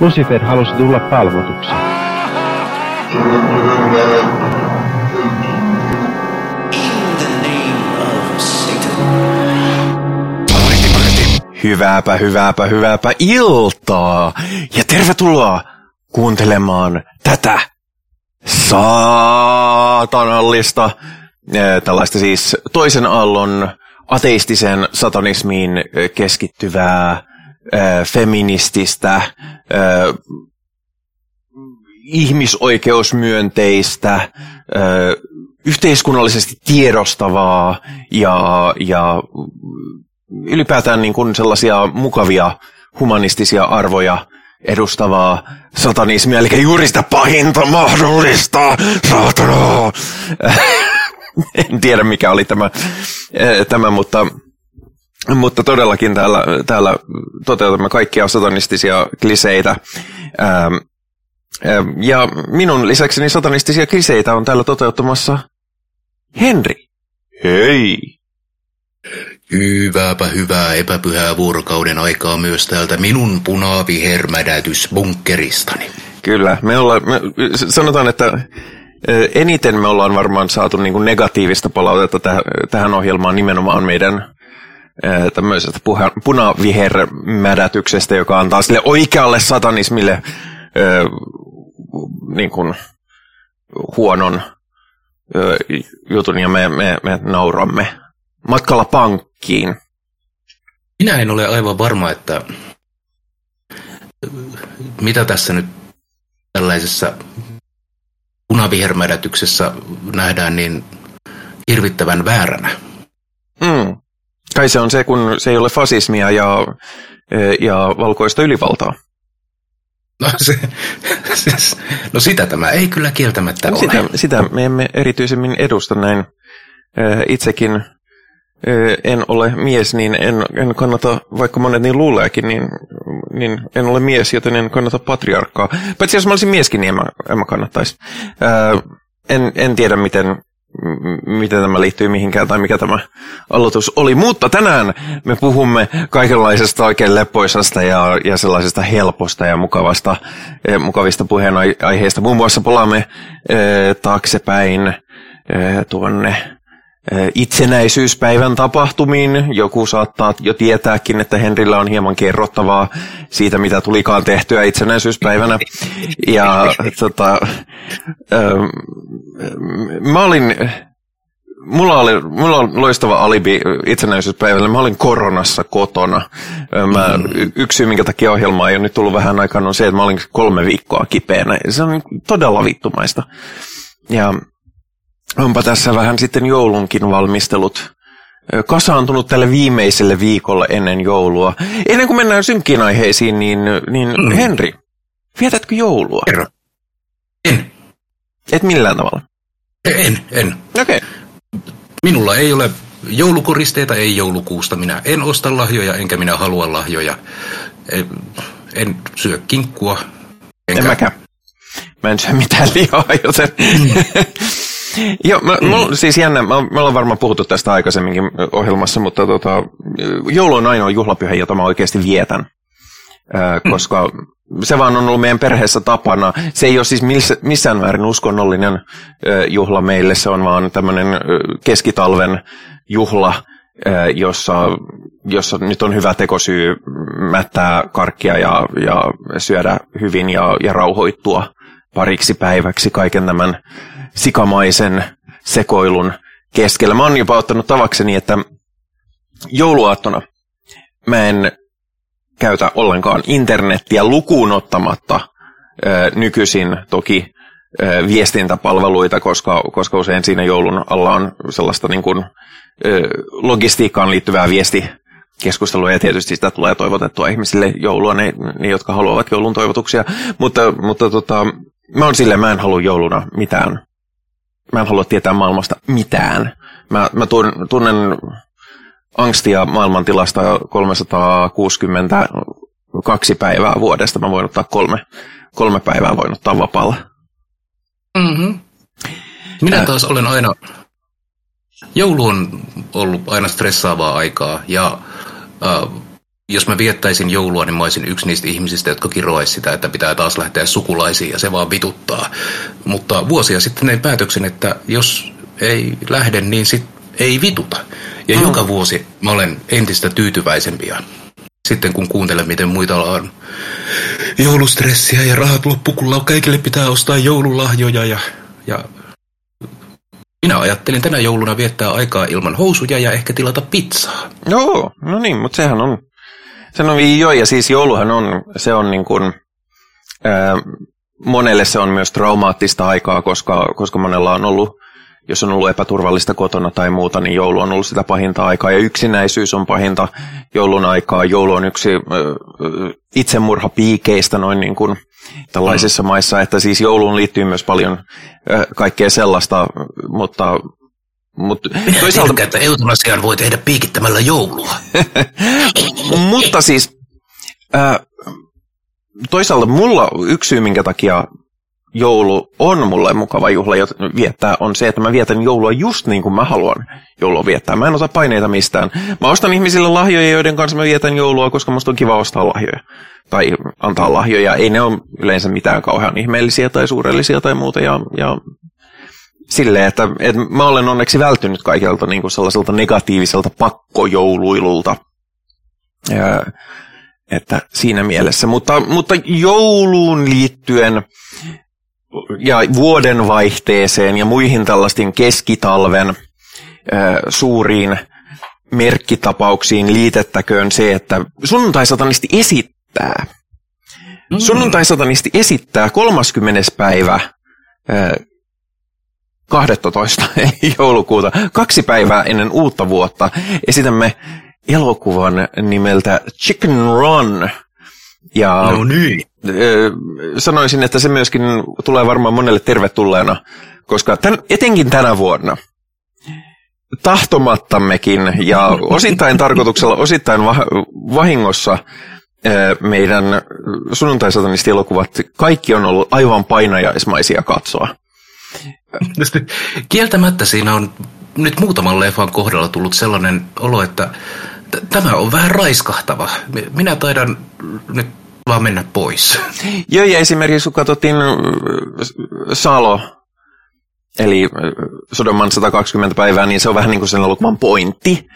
Lucifer halusi tulla palvotuksi. Hyvääpä, hyvääpä, hyvääpä iltaa. Ja tervetuloa kuuntelemaan tätä saatanallista, eh, tällaista siis toisen aallon ateistisen satanismiin eh, keskittyvää feminististä, ihmisoikeusmyönteistä, yhteiskunnallisesti tiedostavaa ja, ja ylipäätään niin kuin sellaisia mukavia humanistisia arvoja edustavaa satanismia, eli juuri sitä pahinta mahdollista saatanaa. en tiedä mikä oli tämä, tämä mutta, mutta todellakin täällä, täällä toteutamme kaikkia satanistisia kliseitä. Ähm, ähm, ja minun lisäkseni satanistisia kliseitä on täällä toteuttamassa Henri. Hei! Hyvääpä hyvää epäpyhää vuorokauden aikaa myös täältä minun punavihermädätysbunkkeristani. Kyllä, me ollaan, me, sanotaan, että eniten me ollaan varmaan saatu niin kuin negatiivista palautetta täh, tähän ohjelmaan nimenomaan meidän tämmöisestä punavihermädätyksestä, joka antaa sille oikealle satanismille niin kuin huonon jutun ja me, me, me nauramme matkalla pankkiin? Minä en ole aivan varma, että mitä tässä nyt tällaisessa punavihermädätyksessä nähdään niin hirvittävän vääränä. Kai se on se, kun se ei ole fasismia ja, ja valkoista ylivaltaa. No, se, se, no sitä tämä ei kyllä kieltämättä no, ole. Sitä, sitä me emme erityisemmin edusta näin. Itsekin en ole mies, niin en, en kannata, vaikka monet niin luuleekin, niin, niin en ole mies, joten en kannata patriarkkaa. Paitsi jos mä olisin mieskin, niin en mä, en mä kannattaisi. en, en tiedä, miten, miten tämä liittyy mihinkään tai mikä tämä aloitus oli. Mutta tänään me puhumme kaikenlaisesta oikein leppoisasta ja, ja sellaisesta helposta ja mukavasta, mukavista puheenaiheista. Muun muassa palaamme taaksepäin tuonne itsenäisyyspäivän tapahtumiin. Joku saattaa jo tietääkin, että Henrillä on hieman kerrottavaa siitä, mitä tulikaan tehtyä itsenäisyyspäivänä. Ja tota, mä olin, mulla oli, mulla on loistava alibi itsenäisyyspäivällä. Mä olin koronassa kotona. Mä, yksi syy, minkä takia ohjelma ei ole nyt tullut vähän aikaan, on se, että mä olin kolme viikkoa kipeänä. Se on todella vittumaista. Ja onpa tässä vähän sitten joulunkin valmistelut kasaantunut tälle viimeiselle viikolle ennen joulua. Ennen kuin mennään synkkiin aiheisiin, niin, niin mm. Henri, vietätkö joulua? Kerro. En. Et millään tavalla? En, en. Okei. Okay. Minulla ei ole joulukoristeita, ei joulukuusta. Minä en osta lahjoja, enkä minä halua lahjoja. En, en syö kinkkua. Enkä... En mäkään. Mä en syö mitään lihaa, joten... Mm. Joo, mä, mm. mulla, siis jännä, mä, me ollaan varmaan puhuttu tästä aikaisemminkin ohjelmassa, mutta tota, joulu on ainoa juhlapyhä, jota mä oikeasti vietän. Äh, mm. koska se vaan on ollut meidän perheessä tapana. Se ei ole siis missään määrin uskonnollinen äh, juhla meille, se on vaan tämmöinen äh, keskitalven juhla, jossa, jossa nyt on hyvä tekosyy mättää karkkia ja, ja syödä hyvin ja, ja rauhoittua pariksi päiväksi kaiken tämän sikamaisen sekoilun keskellä. Mä oon jopa ottanut tavakseni, että jouluaattona mä en käytä ollenkaan internettiä lukuun ottamatta ö, nykyisin toki ö, viestintäpalveluita, koska, koska usein siinä joulun alla on sellaista niin kuin, ö, logistiikkaan liittyvää viesti keskustelua ja tietysti sitä tulee toivotettua ihmisille joulua, ne, ne jotka haluavat joulun toivotuksia. Mutta, mutta tota, mä oon silleen, mä en halua jouluna mitään mä en halua tietää maailmasta mitään. Mä, mä tunnen angstia maailmantilasta 362 päivää vuodesta. Mä voin ottaa kolme, kolme päivää voin ottaa vapaalla. Mm-hmm. Minä taas olen aina... Joulu on ollut aina stressaavaa aikaa ja äh, jos mä viettäisin joulua, niin mä olisin yksi niistä ihmisistä, jotka kiroaisi sitä, että pitää taas lähteä sukulaisiin ja se vaan vituttaa. Mutta vuosia sitten tein päätöksen, että jos ei lähde, niin sit ei vituta. Ja mm. joka vuosi mä olen entistä tyytyväisempi ja sitten kun kuuntelen, miten muita on joulustressiä ja rahat loppu, kun kaikille pitää ostaa joululahjoja ja, ja minä ajattelin tänä jouluna viettää aikaa ilman housuja ja ehkä tilata pizzaa. Joo, no niin, mutta sehän on, se on jo, ja siis jouluhan on, se on niin kuin, ää, monelle se on myös traumaattista aikaa, koska, koska monella on ollut jos on ollut epäturvallista kotona tai muuta, niin joulu on ollut sitä pahinta aikaa. Ja yksinäisyys on pahinta joulun aikaa. Joulu on yksi itsemurhapiikeistä noin niin kuin tällaisissa mm. maissa, että siis jouluun liittyy myös paljon kaikkea sellaista, mutta mutta toisaalta... Tiedä, että eutanasian voi tehdä piikittämällä joulua. mutta siis äh, toisaalta mulla yksi syy, minkä takia joulu on mulle mukava juhla viettää, on se, että mä vietän joulua just niin kuin mä haluan joulua viettää. Mä en ota paineita mistään. Mä ostan ihmisille lahjoja, joiden kanssa mä vietän joulua, koska musta on kiva ostaa lahjoja. Tai antaa lahjoja. Ei ne ole yleensä mitään kauhean ihmeellisiä tai suurellisia tai muuta. Ja, ja silleen, että, että mä olen onneksi vältynyt kaikelta niin kuin sellaiselta negatiiviselta pakkojouluilulta. Ja, että siinä mielessä. Mutta, mutta jouluun liittyen ja vuodenvaihteeseen ja muihin tällaisten keskitalven suuriin merkkitapauksiin liitettäköön se, että sunnuntai-satanisti esittää. Mm. Sunnuntai-satanisti esittää 30. päivä 12. joulukuuta, kaksi päivää ennen uutta vuotta, esitämme elokuvan nimeltä Chicken Run. Ja no niin. sanoisin, että se myöskin tulee varmaan monelle tervetulleena, koska tämän, etenkin tänä vuonna tahtomattammekin ja osittain tarkoituksella, osittain vahingossa meidän sunnuntai-satanisti-elokuvat, kaikki on ollut aivan painajaismaisia katsoa. Kieltämättä siinä on nyt muutaman leffan kohdalla tullut sellainen olo, että tämä on vähän raiskahtava. Minä taidan nyt vaan mennä pois. Joo, ja esimerkiksi kun katsottiin äh, Salo, eli äh, Sodoman 120 päivää, niin se on vähän niin kuin sen elokuvan pointti.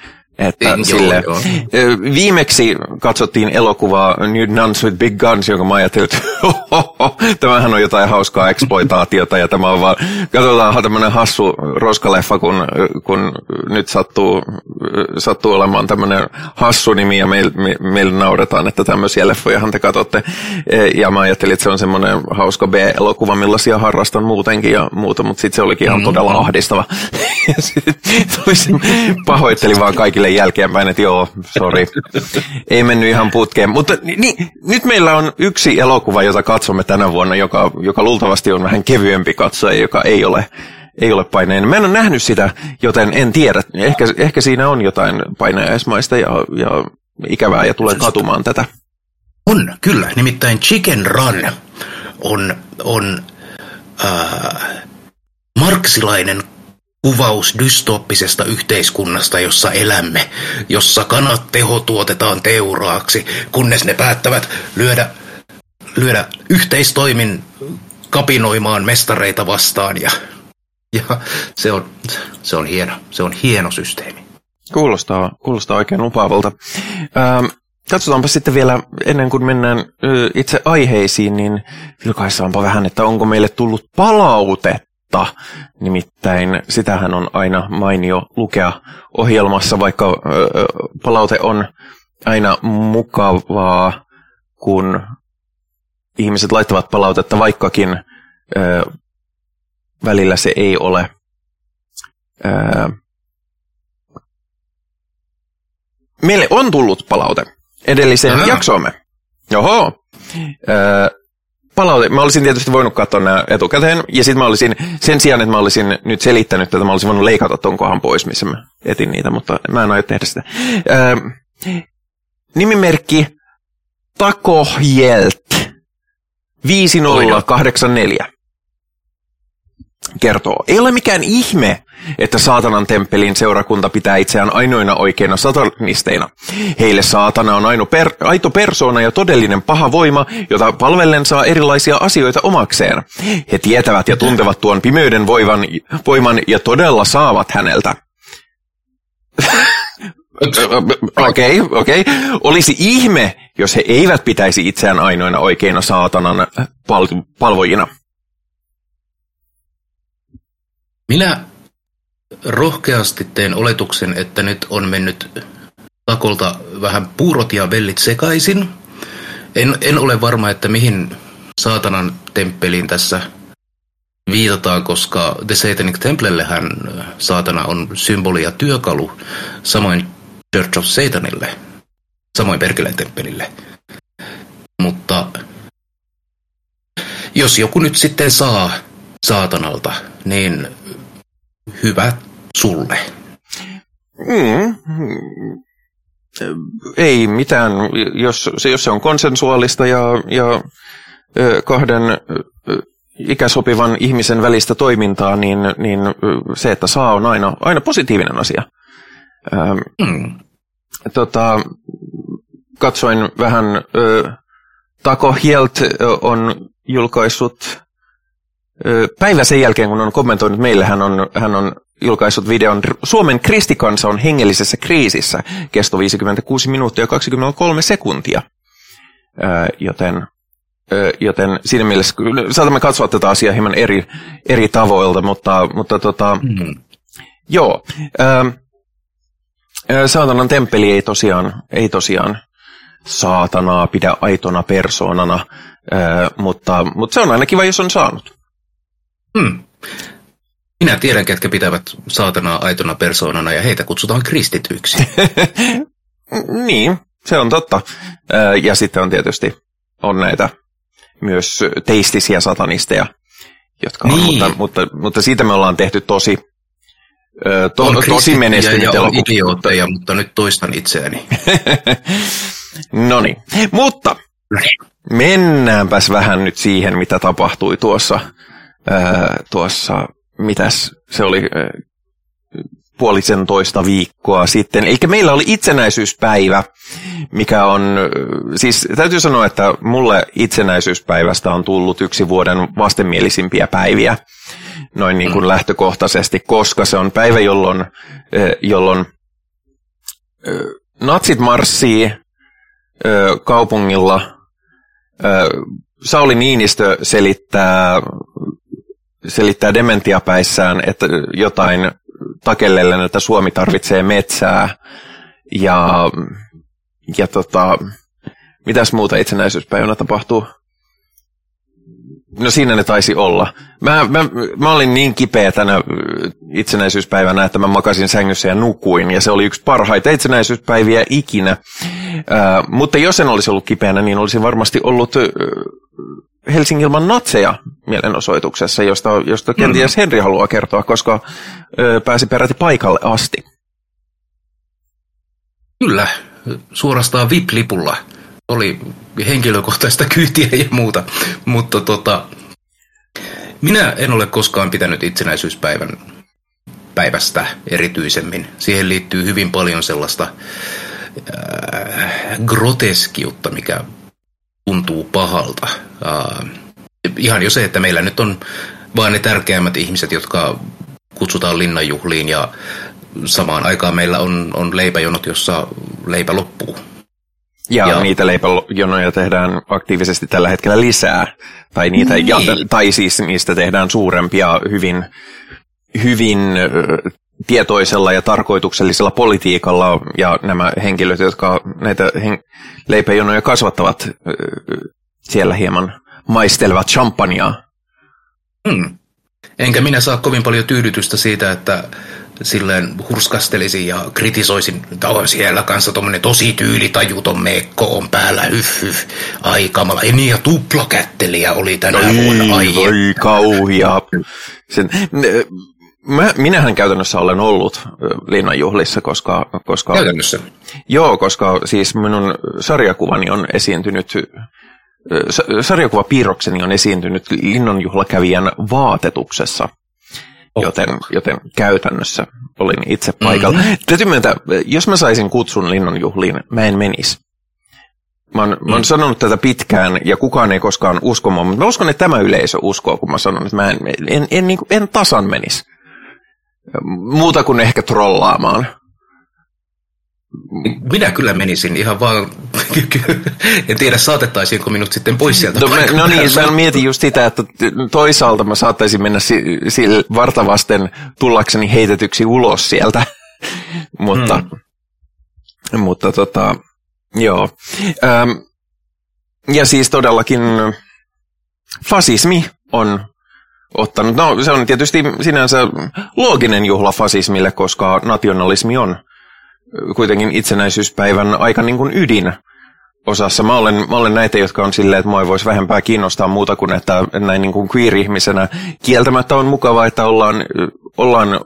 Että joo, sille, joo. Viimeksi katsottiin elokuvaa New Nuns with Big Guns, jonka mä ajattelin, että tämähän on jotain hauskaa exploitaatiota ja tämä on vaan, katsotaan tämmöinen hassu roskaleffa, kun, kun nyt sattuu, sattuu olemaan tämmöinen hassu nimi ja meillä me, meil nauretaan, että tämmöisiä leffojahan te katsotte. E, ja mä ajattelin, että se on semmoinen hauska B-elokuva, millaisia harrastan muutenkin ja muuta, mutta sitten se olikin ihan mm-hmm. todella ahdistava. ja sitten pahoittelin vaan kaikille jälkeenpäin, että joo, sorry, ei mennyt ihan putkeen. Mutta niin, nyt meillä on yksi elokuva, jota katsomme tänä vuonna, joka, joka luultavasti on vähän kevyempi katsoja, joka ei ole, ei ole paineen. Mä en ole nähnyt sitä, joten en tiedä. Ehkä, ehkä siinä on jotain painajaismaista ja, ja ikävää ja tulen katumaan tätä. On, kyllä. Nimittäin Chicken Run on, on äh, marksilainen kuvaus dystoppisesta yhteiskunnasta, jossa elämme, jossa kanat teho tuotetaan teuraaksi, kunnes ne päättävät lyödä, lyödä yhteistoimin kapinoimaan mestareita vastaan. Ja, ja se, on, se on hieno, se on hieno systeemi. Kuulostaa, kuulostaa oikein lupaavalta. Ähm, katsotaanpa sitten vielä, ennen kuin mennään itse aiheisiin, niin vilkaisaanpa vähän, että onko meille tullut palautetta mutta nimittäin sitähän on aina mainio lukea ohjelmassa, vaikka ö, palaute on aina mukavaa, kun ihmiset laittavat palautetta, vaikkakin välillä se ei ole Meille on tullut palaute edelliseen Aha. jaksoomme. Joho. Ö, palaute, mä olisin tietysti voinut katsoa nämä etukäteen, ja sitten mä olisin, sen sijaan, että mä olisin nyt selittänyt tätä, mä olisin voinut leikata ton kohan pois, missä mä etin niitä, mutta mä en aio tehdä sitä. Öö, nimimerkki Takohjelt 5084. kertoo, ei ole mikään ihme, että saatanan temppelin seurakunta pitää itseään ainoina oikeina satanisteina. Heille saatana on aino per, aito persoona ja todellinen paha voima, jota palvellen saa erilaisia asioita omakseen. He tietävät ja tuntevat tuon pimeyden voivan, voiman ja todella saavat häneltä. Okei, okei. Okay, okay. Olisi ihme, jos he eivät pitäisi itseään ainoina oikeina saatanan pal- palvojina. Minä rohkeasti teen oletuksen, että nyt on mennyt takolta vähän puurot ja vellit sekaisin. En, en ole varma, että mihin saatanan temppeliin tässä viitataan, koska The Satanic Templellehän saatana on symboli ja työkalu, samoin Church of Satanille, samoin Perkeleen temppelille. Mutta jos joku nyt sitten saa saatanalta, niin hyvä sulle. Mm. Ei mitään, jos, jos se on konsensuaalista ja, ja kahden ikäsopivan ihmisen välistä toimintaa, niin, niin se, että saa, on aina, aina positiivinen asia. Mm. Tota, katsoin vähän, Taco Hielt on julkaissut päivä sen jälkeen, kun on kommentoinut meille, hän on, hän on julkaissut videon Suomen kristikansa on hengellisessä kriisissä, kesto 56 minuuttia ja 23 sekuntia. Joten, joten siinä mielessä saatamme katsoa tätä asiaa hieman eri, eri tavoilta, mutta, mutta tota, mm. joo. Saatanan temppeli ei tosiaan, ei tosiaan saatanaa pidä aitona persoonana, mutta, mutta se on aina kiva, jos on saanut. Hmm. Minä tiedän, ketkä pitävät saatanaa aitona persoonana ja heitä kutsutaan kristityiksi. niin, se on totta. Ja sitten on tietysti on näitä myös teistisiä satanisteja, jotka on, niin. mutta, mutta, mutta siitä me ollaan tehty tosi, to, on tosi menestynyt ja on idiootteja, mutta nyt toistan itseäni. no niin, mutta mennäänpäs vähän nyt siihen, mitä tapahtui tuossa tuossa, mitäs se oli, puolisen toista viikkoa sitten. Eli meillä oli itsenäisyyspäivä, mikä on, siis täytyy sanoa, että mulle itsenäisyyspäivästä on tullut yksi vuoden vastenmielisimpiä päiviä noin niin kuin lähtökohtaisesti, koska se on päivä, jolloin, jolloin natsit marssii kaupungilla, Sauli Niinistö selittää selittää dementiapäissään, että jotain takellellen, että Suomi tarvitsee metsää ja, ja tota, mitäs muuta itsenäisyyspäivänä tapahtuu? No siinä ne taisi olla. Mä, mä, mä olin niin kipeä tänä itsenäisyyspäivänä, että mä makasin sängyssä ja nukuin, ja se oli yksi parhaita itsenäisyyspäiviä ikinä. Ää, mutta jos en olisi ollut kipeänä, niin olisin varmasti ollut Helsingin ilman natseja mielenosoituksessa, josta, josta kenties Henri haluaa kertoa, koska ö, pääsi peräti paikalle asti. Kyllä, suorastaan VIP-lipulla. Oli henkilökohtaista kyytiä ja muuta, mutta tota, minä en ole koskaan pitänyt itsenäisyyspäivän päivästä erityisemmin. Siihen liittyy hyvin paljon sellaista äh, groteskiutta, mikä tuntuu pahalta. Uh, ihan jo se, että meillä nyt on vain ne tärkeimmät ihmiset, jotka kutsutaan linnanjuhliin ja samaan aikaan meillä on, on leipäjonot, jossa leipä loppuu. Ja, ja niitä leipäjonoja tehdään aktiivisesti tällä hetkellä lisää. Tai, niitä, niin. ja, tai siis niistä tehdään suurempia hyvin, hyvin tietoisella ja tarkoituksellisella politiikalla ja nämä henkilöt, jotka näitä hen- leipäjonoja kasvattavat, siellä hieman maistelevat champagnea. Hmm. Enkä minä saa kovin paljon tyydytystä siitä, että silleen hurskastelisin ja kritisoisin, että on siellä kanssa tuommoinen tosi tyylitajuton mekko on päällä, hyff, hyff, ai kamala. Ei niin, ja tuplakättelijä oli tänä ai, vuonna, ai. Ai kauhia. Sen, Mä, minähän käytännössä olen ollut linnanjuhlissa, koska... koska käytännössä? Joo, koska siis minun sarjakuvani on esiintynyt, sarjakuvapiirrokseni on esiintynyt linnanjuhlakävijän vaatetuksessa. joten, joten käytännössä olin itse paikalla. Mm-hmm. Täytyy myöntää, jos mä saisin kutsun linnanjuhliin, mä en menisi. Mä oon, mm. mä oon sanonut tätä pitkään ja kukaan ei koskaan usko mua, mutta mä uskon, että tämä yleisö uskoo, kun mä sanon, että mä en, en, en, en, niin en tasan menisi. Muuta kuin ehkä trollaamaan. Minä kyllä menisin ihan vaan, en tiedä saatettaisiinko minut sitten pois sieltä. No, me, no niin, mä mietin just sitä, että toisaalta mä saattaisin mennä si, si, vartavasten tullakseni heitetyksi ulos sieltä, mutta, hmm. mutta tota, joo. Ähm, ja siis todellakin fasismi on ottanut, no se on tietysti sinänsä looginen juhla fasismille, koska nationalismi on kuitenkin itsenäisyyspäivän aika niin kuin ydin osassa. Mä olen, mä olen näitä, jotka on silleen, että mua ei voisi vähempää kiinnostaa muuta kuin, että näin niin kuin queer-ihmisenä kieltämättä on mukavaa, että ollaan, ollaan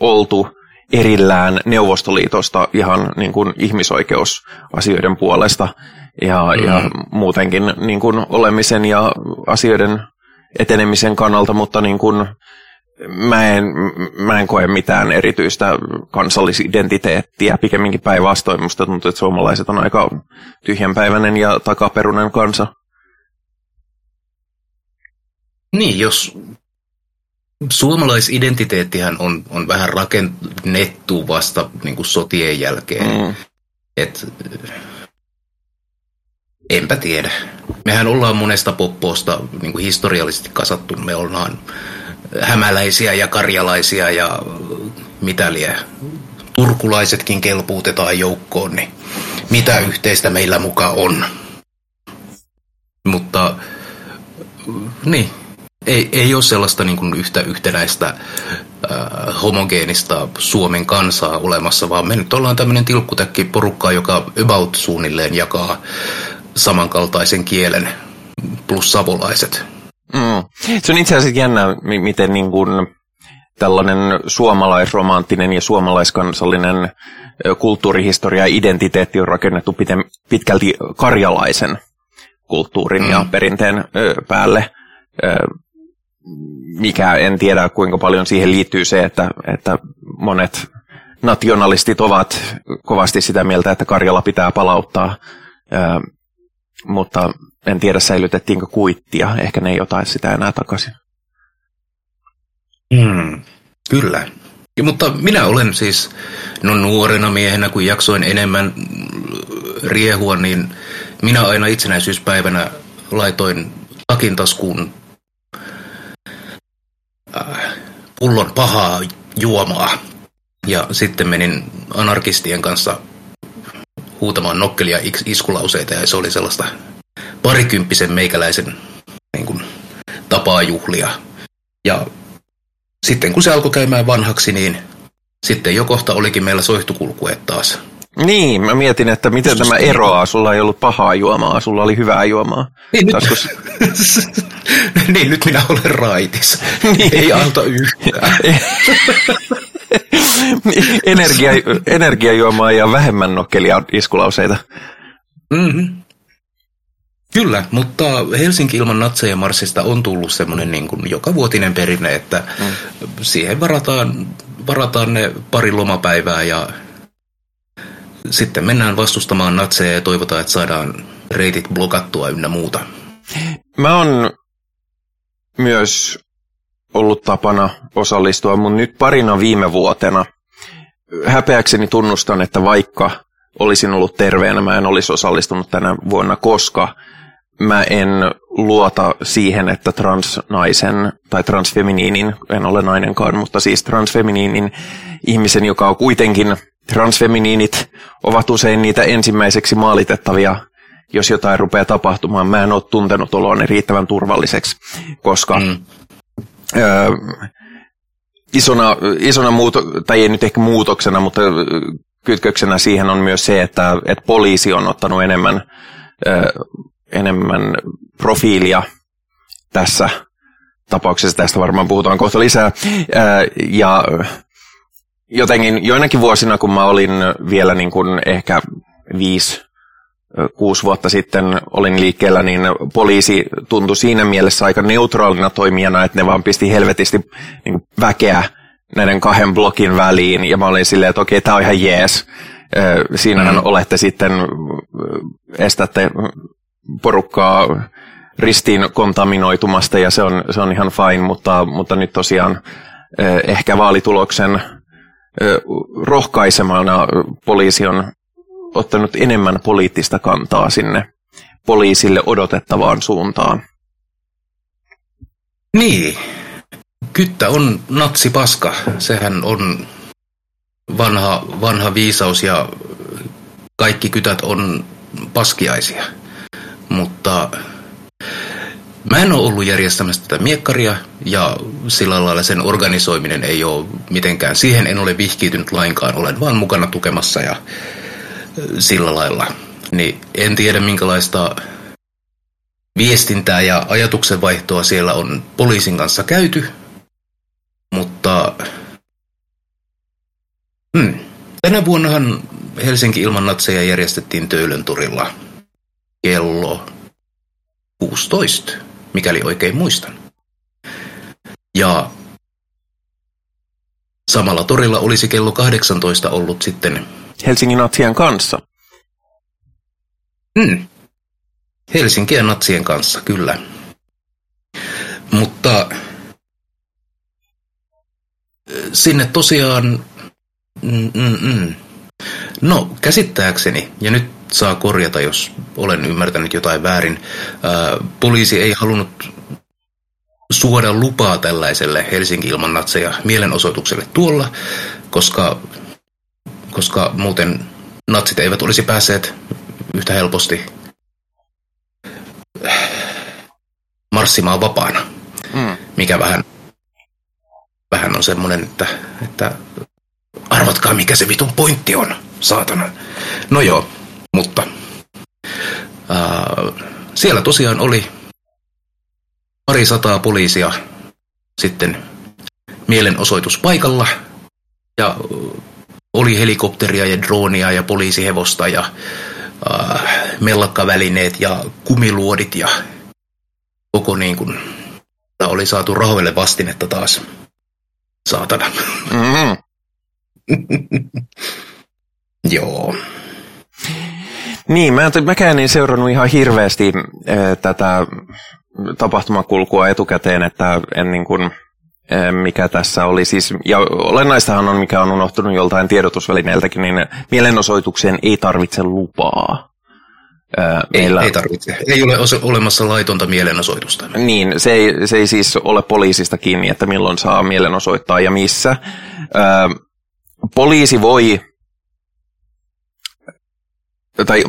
oltu erillään Neuvostoliitosta ihan niin kuin ihmisoikeusasioiden puolesta ja, mm. ja muutenkin niin kuin olemisen ja asioiden etenemisen kannalta, mutta niin kuin mä en, mä en koe mitään erityistä kansallisidentiteettiä, pikemminkin päinvastoin. Musta tuntuu, että suomalaiset on aika tyhjänpäiväinen ja takaperunen kansa. Niin, jos suomalaisidentiteettihän on, on vähän rakennettu vasta niin kuin sotien jälkeen. Mm. Et, enpä tiedä. Mehän ollaan monesta poppoosta niin kuin historiallisesti kasattu. Me ollaan hämäläisiä ja karjalaisia ja mitä liian turkulaisetkin kelpuutetaan joukkoon, niin mitä yhteistä meillä muka on. Mutta niin, ei, ei ole sellaista niin kuin yhtä yhtenäistä äh, homogeenista Suomen kansaa olemassa, vaan me nyt ollaan tämmöinen tilkkutäkki porukkaa, joka about suunnilleen jakaa samankaltaisen kielen plus savolaiset. Mm. Se on itse asiassa jännä, miten niin kuin tällainen suomalaisromanttinen ja suomalaiskansallinen kulttuurihistoria ja identiteetti on rakennettu pitkälti karjalaisen kulttuurin mm. ja perinteen päälle. Mikä en tiedä, kuinka paljon siihen liittyy se, että, että monet nationalistit ovat kovasti sitä mieltä, että Karjala pitää palauttaa. Mutta en tiedä säilytettiinkö kuittia, ehkä ne ei jotain sitä enää takaisin. Mm, kyllä. Ja, mutta minä olen siis no nuorena miehenä, kun jaksoin enemmän riehua, niin minä aina itsenäisyyspäivänä laitoin takin taskuun äh, pullon pahaa juomaa. Ja sitten menin anarkistien kanssa huutamaan nokkelia iskulauseita ja se oli sellaista parikymppisen meikäläisen niin kuin, tapaa juhlia. Ja sitten kun se alkoi käymään vanhaksi, niin sitten jo kohta olikin meillä soihtukulkueet taas. Niin, mä mietin, että miten tämä eroaa. Sulla ei ollut pahaa juomaa, sulla oli hyvää juomaa. Niin, nyt, niin, nyt minä olen raitis. Niin. Ei auta yhtään. Energia, energiajuomaa ja vähemmän nokkelia iskulauseita. Mm-hmm. Kyllä, mutta Helsinki ilman natseja Marsista on tullut semmoinen niin kuin joka vuotinen perinne, että mm. siihen varataan, varataan ne pari lomapäivää ja sitten mennään vastustamaan natseja ja toivotaan, että saadaan reitit blokattua ynnä muuta. Mä oon myös ollut tapana osallistua, mun nyt parina viime vuotena. Häpeäkseni tunnustan, että vaikka olisin ollut terveenä, mä en olisi osallistunut tänä vuonna, koska mä en luota siihen, että transnaisen tai transfeminiinin, en ole nainenkaan, mutta siis transfeminiinin ihmisen, joka on kuitenkin transfeminiinit, ovat usein niitä ensimmäiseksi maalitettavia, jos jotain rupeaa tapahtumaan. Mä en ole tuntenut oloani riittävän turvalliseksi, koska mm. Ö, isona, isona muuto, tai ei nyt ehkä muutoksena, mutta kytköksenä siihen on myös se, että, että poliisi on ottanut enemmän enemmän profiilia tässä tapauksessa. Tästä varmaan puhutaan kohta lisää. Ja jotenkin joinakin vuosina, kun mä olin vielä niin kuin ehkä viisi kuusi vuotta sitten olin liikkeellä, niin poliisi tuntui siinä mielessä aika neutraalina toimijana, että ne vaan pisti helvetisti niin väkeä näiden kahden blokin väliin, ja mä olin silleen, että okei, tämä on ihan jees. Siinähän mm. olette sitten, estätte porukkaa ristiin kontaminoitumasta, ja se on, se on ihan fine, mutta, mutta nyt tosiaan ehkä vaalituloksen rohkaisemana poliisi on ottanut enemmän poliittista kantaa sinne poliisille odotettavaan suuntaan. Niin. Kyttä on natsipaska. Sehän on vanha, vanha viisaus ja kaikki kytät on paskiaisia. Mutta mä en ole ollut järjestämässä tätä miekkaria ja sillä lailla sen organisoiminen ei ole mitenkään. Siihen en ole vihkiytynyt lainkaan. Olen vaan mukana tukemassa ja sillä lailla. Niin en tiedä minkälaista viestintää ja ajatuksenvaihtoa siellä on poliisin kanssa käyty, mutta hmm, tänä vuonnahan Helsinki ilman natseja järjestettiin Töölön turilla kello 16, mikäli oikein muistan. Ja samalla torilla olisi kello 18 ollut sitten Helsingin natsien kanssa. Mm. Helsinkien natsien kanssa, kyllä. Mutta sinne tosiaan, mm, mm, mm. no käsittääkseni, ja nyt saa korjata, jos olen ymmärtänyt jotain väärin, ää, poliisi ei halunnut suoda lupaa tällaiselle Helsinki ilman natseja mielenosoitukselle tuolla, koska koska muuten natsit eivät olisi päässeet yhtä helposti marssimaan vapaana. Mm. Mikä vähän, vähän on semmoinen, että, että arvatkaa mikä se vitun pointti on, saatana. No joo, mutta ää, siellä tosiaan oli pari sataa poliisia sitten mielenosoituspaikalla ja oli helikopteria ja droonia ja poliisihevosta ja äh, mellakkavälineet ja kumiluodit ja koko niin kuin, oli saatu rahoille vastinetta taas. Saatana. Mm-hmm. Joo. Niin, mä, mäkään en seurannut ihan hirveästi äh, tätä tapahtumakulkua etukäteen, että en niin kuin, mikä tässä oli siis, ja olennaistahan on, mikä on unohtunut joltain tiedotusvälineeltäkin, niin mielenosoitukseen ei tarvitse lupaa. Meillä... Ei, ei tarvitse. Ei ole olemassa laitonta mielenosoitusta. Niin, se ei, se ei siis ole poliisista kiinni, että milloin saa mielenosoittaa ja missä. poliisi voi, tai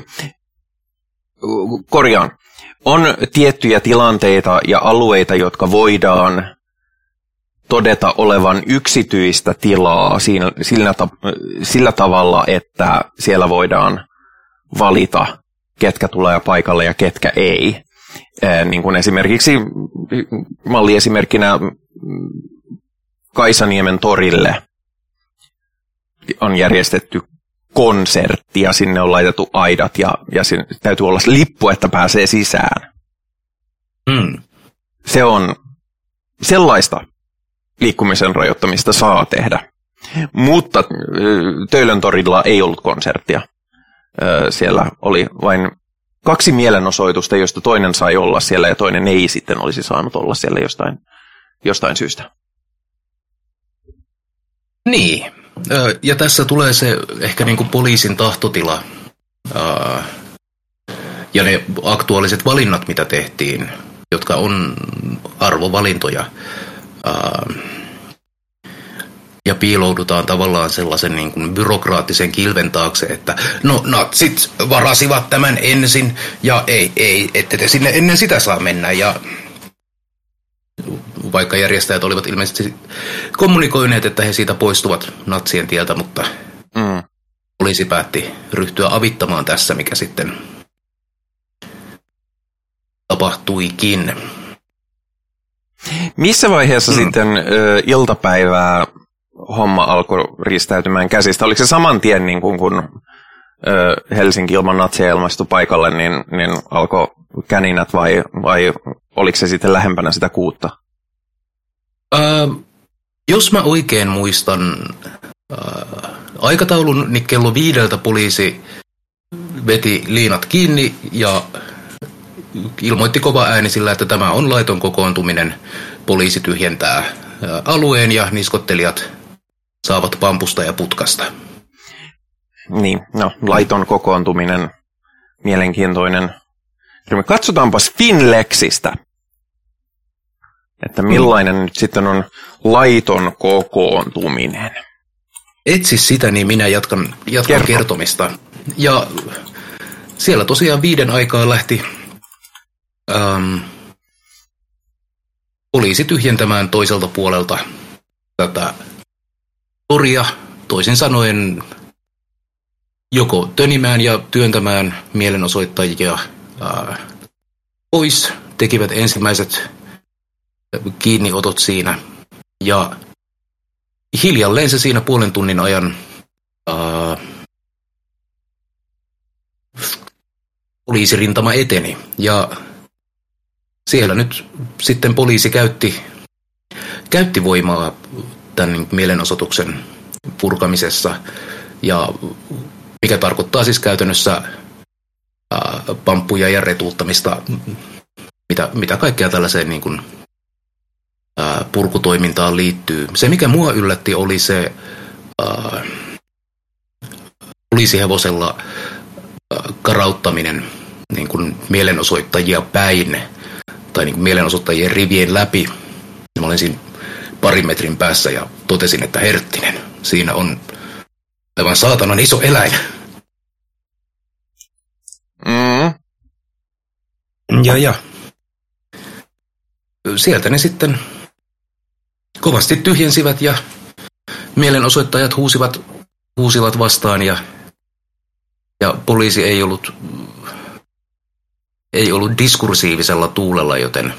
korjaan, on tiettyjä tilanteita ja alueita, jotka voidaan todeta olevan yksityistä tilaa siinä, sillä, sillä tavalla, että siellä voidaan valita, ketkä tulee paikalle ja ketkä ei. Niin kuin esimerkiksi malliesimerkkinä Kaisaniemen torille on järjestetty konsertti ja sinne on laitettu aidat ja, ja sinne täytyy olla lippu, että pääsee sisään. Mm. Se on sellaista liikkumisen rajoittamista saa tehdä. Mutta Töölön torilla ei ollut konserttia. Siellä oli vain kaksi mielenosoitusta, joista toinen sai olla siellä ja toinen ei sitten olisi saanut olla siellä jostain, jostain syystä. Niin. Ja tässä tulee se ehkä niin kuin poliisin tahtotila ja ne aktuaaliset valinnat, mitä tehtiin, jotka on arvovalintoja ja piiloudutaan tavallaan sellaisen niin kuin byrokraattisen kilven taakse, että no natsit varasivat tämän ensin ja ei, ei, ette te sinne ennen sitä saa mennä ja vaikka järjestäjät olivat ilmeisesti kommunikoineet, että he siitä poistuvat natsien tieltä, mutta mm. poliisi päätti ryhtyä avittamaan tässä, mikä sitten tapahtuikin. Missä vaiheessa mm. sitten ö, iltapäivää homma alkoi ristäytymään käsistä? Oliko se saman tien niin kuin, kun Helsinki ilman natsia ilmastui paikalle, niin, niin alkoi käninät vai, vai oliko se sitten lähempänä sitä kuutta? Ää, jos mä oikein muistan ää, aikataulun, niin kello viideltä poliisi veti liinat kiinni ja ilmoitti kova ääni sillä, että tämä on laiton kokoontuminen. Poliisi tyhjentää alueen ja niskottelijat saavat pampusta ja putkasta. Niin, no, laiton kokoontuminen, mielenkiintoinen. Katsotaanpas Finlexistä, että millainen mm. nyt sitten on laiton kokoontuminen. Etsi sitä, niin minä jatkan, jatkan kertomista. Ja siellä tosiaan viiden aikaa lähti ähm, poliisi tyhjentämään toiselta puolelta tätä toria, toisin sanoen joko tönimään ja työntämään mielenosoittajia ää, pois, tekivät ensimmäiset kiinniotot siinä. Ja hiljalleen se siinä puolen tunnin ajan ää, poliisirintama eteni. Ja siellä nyt sitten poliisi käytti, käytti voimaa tämän mielenosoituksen purkamisessa ja mikä tarkoittaa siis käytännössä ää, pamppuja ja retuuttamista, mitä, mitä kaikkea tällaiseen niin kuin, ää, purkutoimintaan liittyy. Se, mikä mua yllätti, oli se ää, poliisihevosella ää, karauttaminen niin kuin mielenosoittajia päin tai niin kuin mielenosoittajien rivien läpi. Mä olin siinä parin metrin päässä ja totesin, että Herttinen, siinä on aivan saatanan iso eläin. Mm. Ja, ja. Sieltä ne sitten kovasti tyhjensivät ja mielenosoittajat huusivat, huusivat vastaan ja, ja poliisi ei ollut, ei ollut diskursiivisella tuulella, joten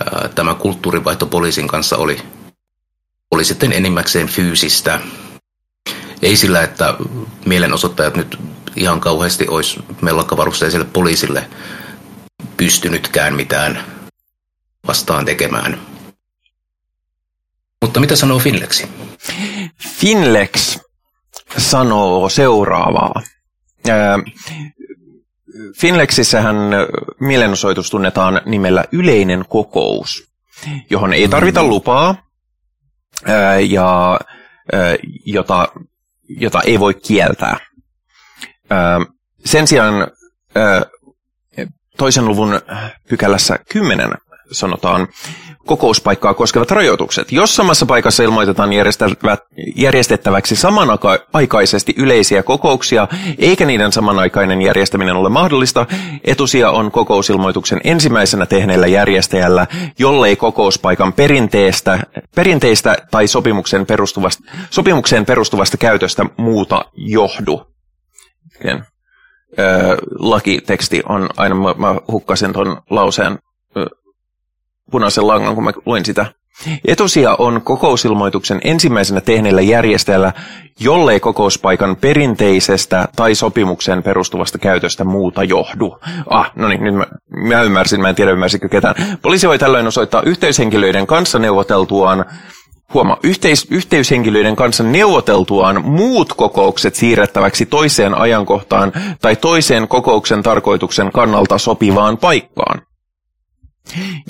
ää, tämä kulttuurivaihto poliisin kanssa oli, oli sitten enimmäkseen fyysistä. Ei sillä, että mielenosoittajat nyt ihan kauheasti olisi mellakkavarusteiselle poliisille pystynytkään mitään vastaan tekemään. Mutta mitä sanoo Finlexi? Finlex sanoo seuraavaa. Finlexissähän mielenosoitus tunnetaan nimellä yleinen kokous, johon ei tarvita mm. lupaa ja jota, jota ei voi kieltää. Sen sijaan toisen luvun pykälässä 10 sanotaan kokouspaikkaa koskevat rajoitukset. Jos samassa paikassa ilmoitetaan järjestettäväksi samanaikaisesti yleisiä kokouksia, eikä niiden samanaikainen järjestäminen ole mahdollista, etusia on kokousilmoituksen ensimmäisenä tehneellä järjestäjällä, jollei kokouspaikan perinteestä, perinteistä tai sopimuksen perustuvasta, sopimukseen perustuvasta käytöstä muuta johdu. lakiteksti on aina, mä, mä hukkasin tuon lauseen punaisen langan, kun mä luin sitä. Etusia on kokousilmoituksen ensimmäisenä tehneellä järjestäjällä, jollei kokouspaikan perinteisestä tai sopimukseen perustuvasta käytöstä muuta johdu. Ah, no niin, nyt mä, mä ymmärsin, mä en tiedä ymmärsikö ketään. Poliisi voi tällöin osoittaa yhteyshenkilöiden kanssa neuvoteltuaan Huoma, yhteis, yhteyshenkilöiden kanssa neuvoteltuaan muut kokoukset siirrettäväksi toiseen ajankohtaan tai toiseen kokouksen tarkoituksen kannalta sopivaan paikkaan.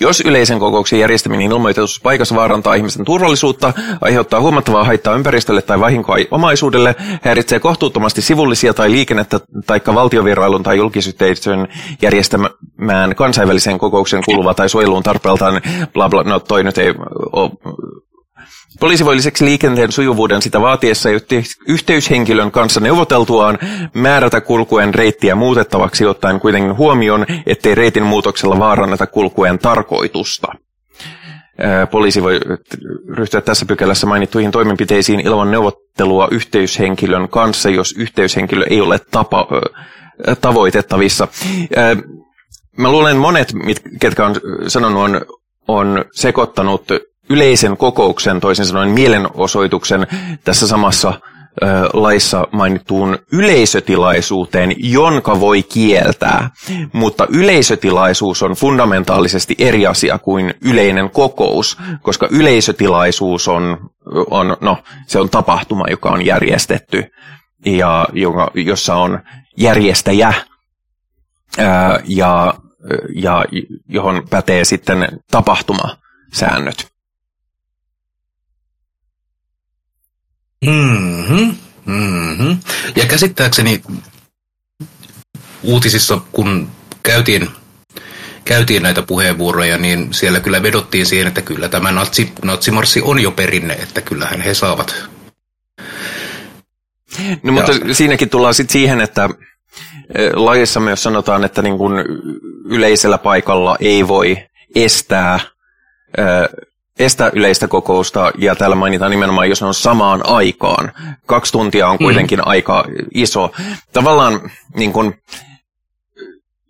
Jos yleisen kokouksen järjestäminen ilmoitetussa paikassa vaarantaa ihmisten turvallisuutta, aiheuttaa huomattavaa haittaa ympäristölle tai vahinkoa omaisuudelle, häiritsee kohtuuttomasti sivullisia tai liikennettä tai valtiovirrailun tai julkisyhteisön järjestämään kansainvälisen kokouksen kuuluva tai suojeluun tarpeeltaan, bla bla, no toi nyt ei ole Poliisi voi lisäksi liikenteen sujuvuuden sitä vaatiessa yhteyshenkilön kanssa neuvoteltuaan määrätä kulkuen reittiä muutettavaksi ottaen kuitenkin huomioon, ettei reitin muutoksella vaaranneta kulkuen tarkoitusta. Poliisi voi ryhtyä tässä pykälässä mainittuihin toimenpiteisiin ilman neuvottelua yhteyshenkilön kanssa, jos yhteyshenkilö ei ole tapa, tavoitettavissa. Mä luulen monet, ketkä on sanonut, on, on sekoittanut yleisen kokouksen, toisin sanoen mielenosoituksen tässä samassa laissa mainittuun yleisötilaisuuteen, jonka voi kieltää. Mutta yleisötilaisuus on fundamentaalisesti eri asia kuin yleinen kokous, koska yleisötilaisuus on, on, no, se on tapahtuma, joka on järjestetty ja joka, jossa on järjestäjä ää, ja, ja johon pätee sitten tapahtumasäännöt. Mm-hmm. Mm-hmm. Ja käsittääkseni uutisissa, kun käytiin, käytiin näitä puheenvuoroja, niin siellä kyllä vedottiin siihen, että kyllä tämä natsi, natsimarssi on jo perinne, että kyllähän he saavat. No, mutta ja. siinäkin tullaan sitten siihen, että e, lajissa myös sanotaan, että niin kun yleisellä paikalla ei voi estää e, estää yleistä kokousta, ja täällä mainitaan nimenomaan, jos ne on samaan aikaan. Kaksi tuntia on kuitenkin mm. aika iso. Tavallaan, niin kun,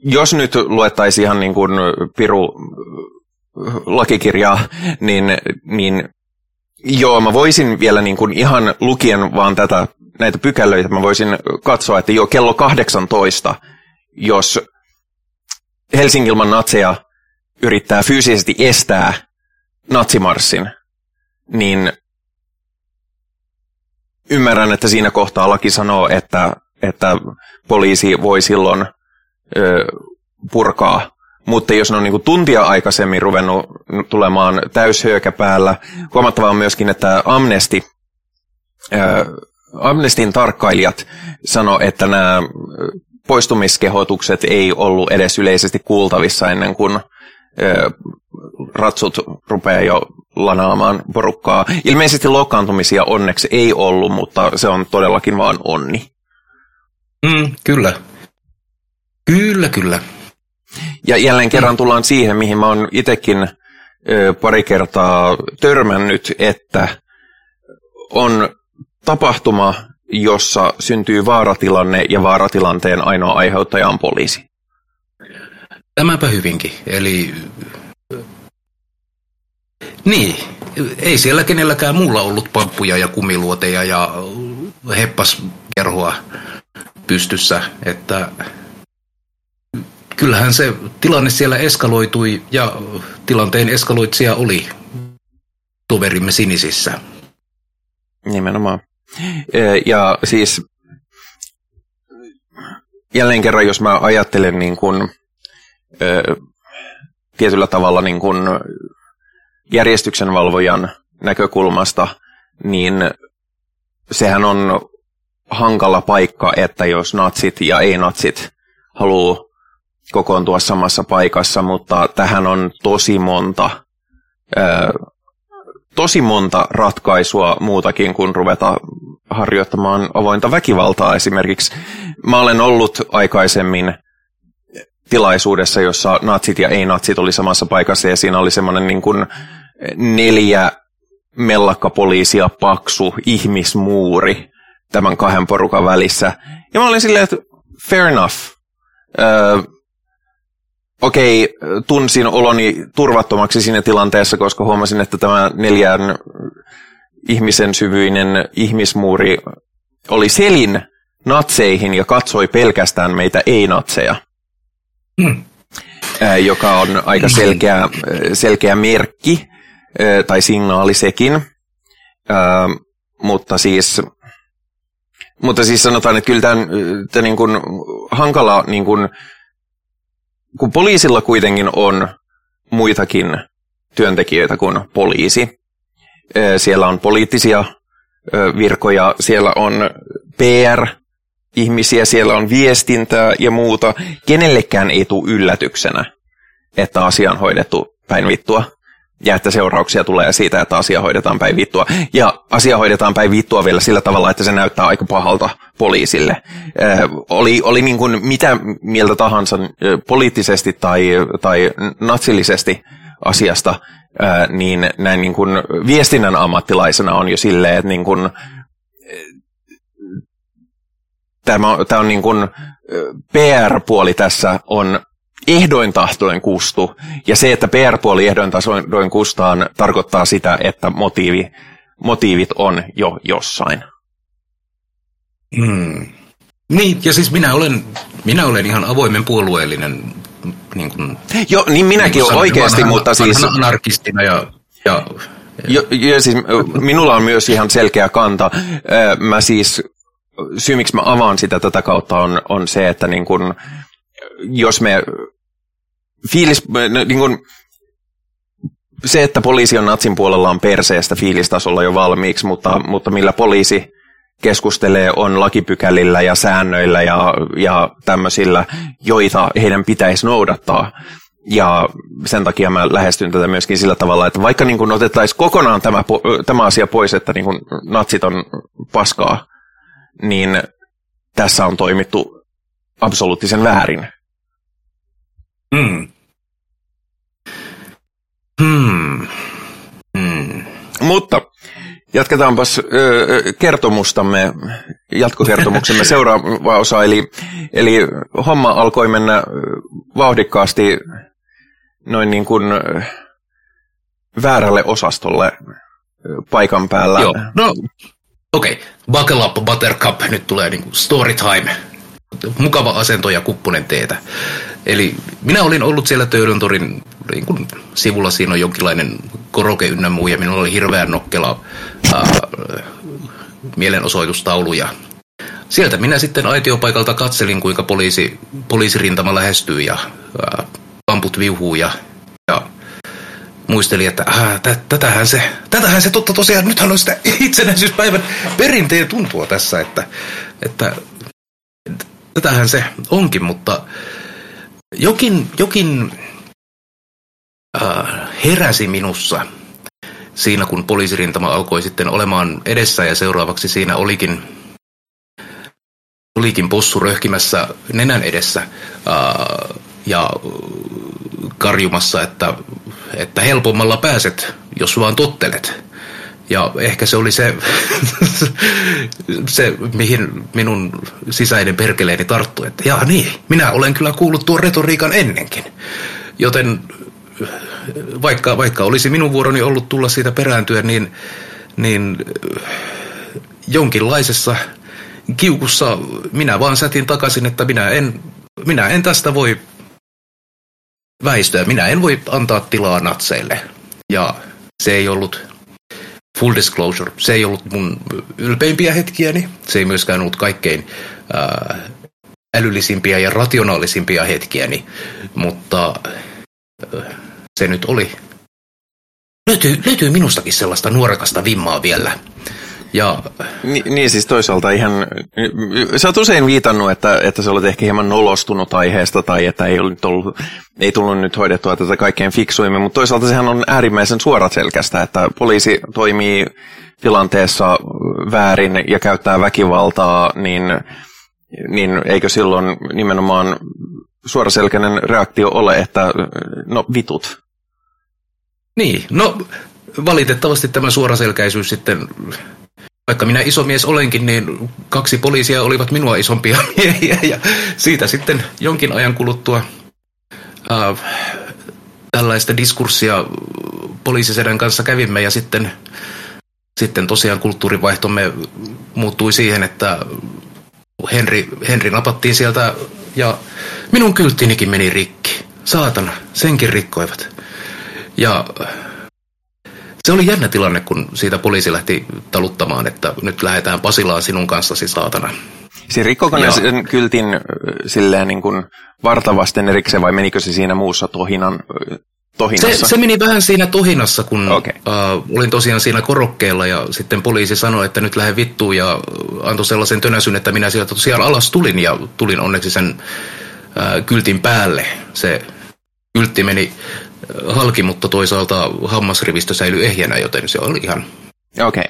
jos nyt luettaisiin ihan niin kuin piru lakikirjaa, niin, niin joo, mä voisin vielä niin kuin ihan lukien vaan tätä, näitä pykälöitä, mä voisin katsoa, että jo kello 18, jos Helsingilman natseja yrittää fyysisesti estää natsimarssin, niin ymmärrän, että siinä kohtaa laki sanoo, että, että poliisi voi silloin ö, purkaa. Mutta jos ne on niin kuin tuntia aikaisemmin ruvennut tulemaan täyshöökä päällä, huomattavaa on myöskin, että Amnesty, ö, Amnestin tarkkailijat sano, että nämä poistumiskehotukset ei ollut edes yleisesti kuultavissa ennen kuin ratsut rupeaa jo lanaamaan porukkaa. Ilmeisesti loukkaantumisia onneksi ei ollut, mutta se on todellakin vaan onni. Mm, kyllä. Kyllä, kyllä. Ja jälleen kerran tullaan siihen, mihin mä oon itsekin pari kertaa törmännyt, että on tapahtuma, jossa syntyy vaaratilanne ja vaaratilanteen ainoa aiheuttaja on poliisi. Tämäpä hyvinkin. Eli niin, ei siellä kenelläkään muulla ollut pamppuja ja kumiluoteja ja heppaskerhoa pystyssä, että kyllähän se tilanne siellä eskaloitui ja tilanteen eskaloitsija oli toverimme sinisissä. Nimenomaan. E, ja siis jälleen kerran, jos mä ajattelen niin kuin, tietyllä tavalla niin kuin järjestyksenvalvojan näkökulmasta, niin sehän on hankala paikka, että jos natsit ja ei-natsit haluaa kokoontua samassa paikassa, mutta tähän on tosi monta, tosi monta ratkaisua muutakin kuin ruveta harjoittamaan avointa väkivaltaa esimerkiksi. Mä olen ollut aikaisemmin tilaisuudessa, jossa natsit ja ei-natsit oli samassa paikassa ja siinä oli semmoinen niin kuin neljä mellakkapoliisia paksu ihmismuuri tämän kahden porukan välissä. Ja mä olin silleen, että fair enough. Öö, Okei, okay, tunsin oloni turvattomaksi siinä tilanteessa, koska huomasin, että tämä neljän ihmisen syvyinen ihmismuuri oli selin natseihin ja katsoi pelkästään meitä ei-natseja. Mm. joka on aika selkeä, selkeä merkki tai signaali sekin. mutta siis mutta siis sanotaan, että kyllä tämä niin kuin hankala, niin kuin, kun poliisilla kuitenkin on muitakin työntekijöitä kuin poliisi. Siellä on poliittisia virkoja, siellä on PR, ihmisiä, siellä on viestintää ja muuta. Kenellekään ei tule yllätyksenä, että asia on hoidettu päin vittua. Ja että seurauksia tulee siitä, että asia hoidetaan päin vittua. Ja asia hoidetaan päin vittua vielä sillä tavalla, että se näyttää aika pahalta poliisille. Äh, oli oli niin kuin mitä mieltä tahansa äh, poliittisesti tai, tai natsillisesti asiasta, äh, niin näin niin kuin viestinnän ammattilaisena on jo silleen, että niin kuin, tämä, tämä on niin kuin, PR-puoli tässä on ehdoin tahtoin kustu. Ja se, että PR-puoli ehdoin tahtoin kustaan, tarkoittaa sitä, että motiivi, motiivit on jo jossain. Hmm. Niin, ja siis minä olen, minä olen ihan avoimen puolueellinen. Niin kuin, Joo, niin minäkin niin oikeasti, vanhan, mutta siis... Anarkistina ja, ja Jo, jo, siis minulla on myös ihan selkeä kanta. Mä siis, syy miksi mä avaan sitä tätä kautta on, on se, että niin kun, jos me fiilis, niin kun, se, että poliisi on natsin puolella on perseestä fiilistasolla jo valmiiksi, mutta, mutta millä poliisi keskustelee on lakipykälillä ja säännöillä ja, ja tämmöisillä, joita heidän pitäisi noudattaa. Ja sen takia mä lähestyn tätä myöskin sillä tavalla, että vaikka niin otettaisiin kokonaan tämä, tämä asia pois, että niin kuin natsit on paskaa, niin tässä on toimittu absoluuttisen väärin. Hmm. Hmm. Hmm. Mutta jatketaanpas kertomustamme, jatkokertomuksemme seuraava osa, eli, eli homma alkoi mennä vauhdikkaasti noin niin kuin väärälle osastolle paikan päällä. Joo, no okei. Okay. Buckle up, buttercup, nyt tulee niin kuin story time. Mukava asento ja kuppunen teetä. Eli minä olin ollut siellä Töydöntorin niin sivulla, siinä on jonkinlainen koroke ynnä muu, ja minulla oli hirveän nokkela ää, mielenosoitustaulu, ja sieltä minä sitten aitiopaikalta katselin, kuinka poliisi, poliisirintama lähestyy, ja ää, pamput viuhuu ja muisteli, että äh, tätähän, se, tätähän se totta tosiaan, nythän on sitä itsenäisyyspäivän perinteen tuntua tässä, että, että tätähän se onkin, mutta jokin, jokin äh, heräsi minussa siinä, kun poliisirintama alkoi sitten olemaan edessä ja seuraavaksi siinä olikin olikin possu röhkimässä nenän edessä. Äh, ja karjumassa, että, että helpommalla pääset, jos vaan tottelet. Ja ehkä se oli se, se, mihin minun sisäinen perkeleeni tarttui, että jaa niin, minä olen kyllä kuullut tuon retoriikan ennenkin. Joten vaikka, vaikka olisi minun vuoroni ollut tulla siitä perääntyä, niin, niin jonkinlaisessa kiukussa minä vaan sätin takaisin, että minä en, minä en tästä voi väistöä. Minä en voi antaa tilaa natseille. Ja se ei ollut, full disclosure, se ei ollut mun ylpeimpiä hetkiäni. Se ei myöskään ollut kaikkein ää, älyllisimpiä ja rationaalisimpia hetkiäni. Mutta ää, se nyt oli. Löytyy, löytyy minustakin sellaista nuorekasta vimmaa vielä. Ja... Ni, niin siis toisaalta ihan, sä oot usein viitannut, että, että sä olet ehkä hieman nolostunut aiheesta tai että ei, ollut ollut, ei tullut nyt hoidettua tätä kaikkein fiksuimmin, mutta toisaalta sehän on äärimmäisen suoraselkästä, että poliisi toimii tilanteessa väärin ja käyttää väkivaltaa, niin, niin eikö silloin nimenomaan suoraselkäinen reaktio ole, että no vitut. Niin, no valitettavasti tämä suoraselkäisyys sitten vaikka minä iso mies olenkin, niin kaksi poliisia olivat minua isompia miehiä ja siitä sitten jonkin ajan kuluttua äh, tällaista diskurssia poliisisedän kanssa kävimme ja sitten, sitten tosiaan kulttuurivaihtomme muuttui siihen, että Henri, Henri napattiin sieltä ja minun kylttinikin meni rikki. Saatana, senkin rikkoivat. Ja se oli jännä tilanne, kun siitä poliisi lähti taluttamaan, että nyt lähdetään Pasilaan sinun kanssasi saatana. Siis rikkoko ne sen kyltin silleen niin kuin vartavasten erikseen vai menikö se siinä muussa tohinan, tohinassa? Se, se meni vähän siinä tohinassa, kun okay. uh, olin tosiaan siinä korokkeella ja sitten poliisi sanoi, että nyt lähde vittuun ja antoi sellaisen tönäsyn, että minä sieltä tosiaan alas tulin ja tulin onneksi sen uh, kyltin päälle. Se kyltti meni halki, mutta toisaalta hammasrivistö säilyi ehjänä, joten se oli ihan, okay.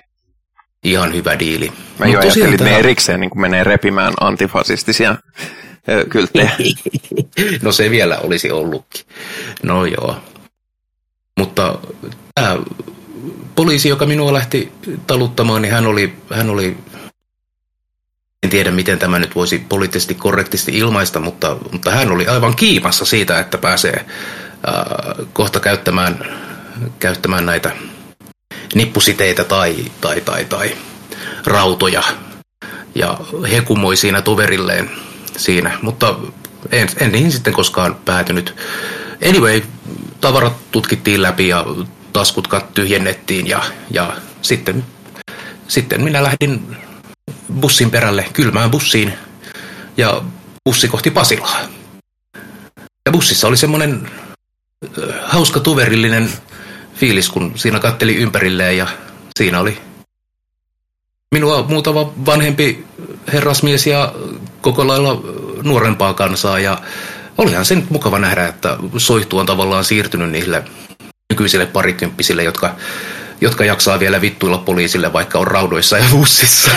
ihan hyvä diili. Mä jo ajattelin, että ne erikseen niin menee repimään antifasistisia kylttejä. no se vielä olisi ollutkin. No joo. Mutta tämä poliisi, joka minua lähti taluttamaan, niin hän oli, hän oli en tiedä, miten tämä nyt voisi poliittisesti korrektisti ilmaista, mutta, mutta hän oli aivan kiimassa siitä, että pääsee kohta käyttämään, käyttämään näitä nippusiteitä tai, tai, tai, tai rautoja ja hekumoi siinä toverilleen siinä, mutta en, en niihin sitten koskaan päätynyt. Anyway, tavarat tutkittiin läpi ja taskut tyhjennettiin ja, ja sitten, sitten minä lähdin bussin perälle kylmään bussiin ja bussi kohti Pasilaa. Ja bussissa oli semmoinen hauska tuverillinen fiilis, kun siinä katteli ympärilleen ja siinä oli minua muutama vanhempi herrasmies ja koko lailla nuorempaa kansaa ja olihan se nyt mukava nähdä, että soihtu on tavallaan siirtynyt niille nykyisille parikymppisille, jotka, jotka jaksaa vielä vittuilla poliisille, vaikka on raudoissa ja bussissa.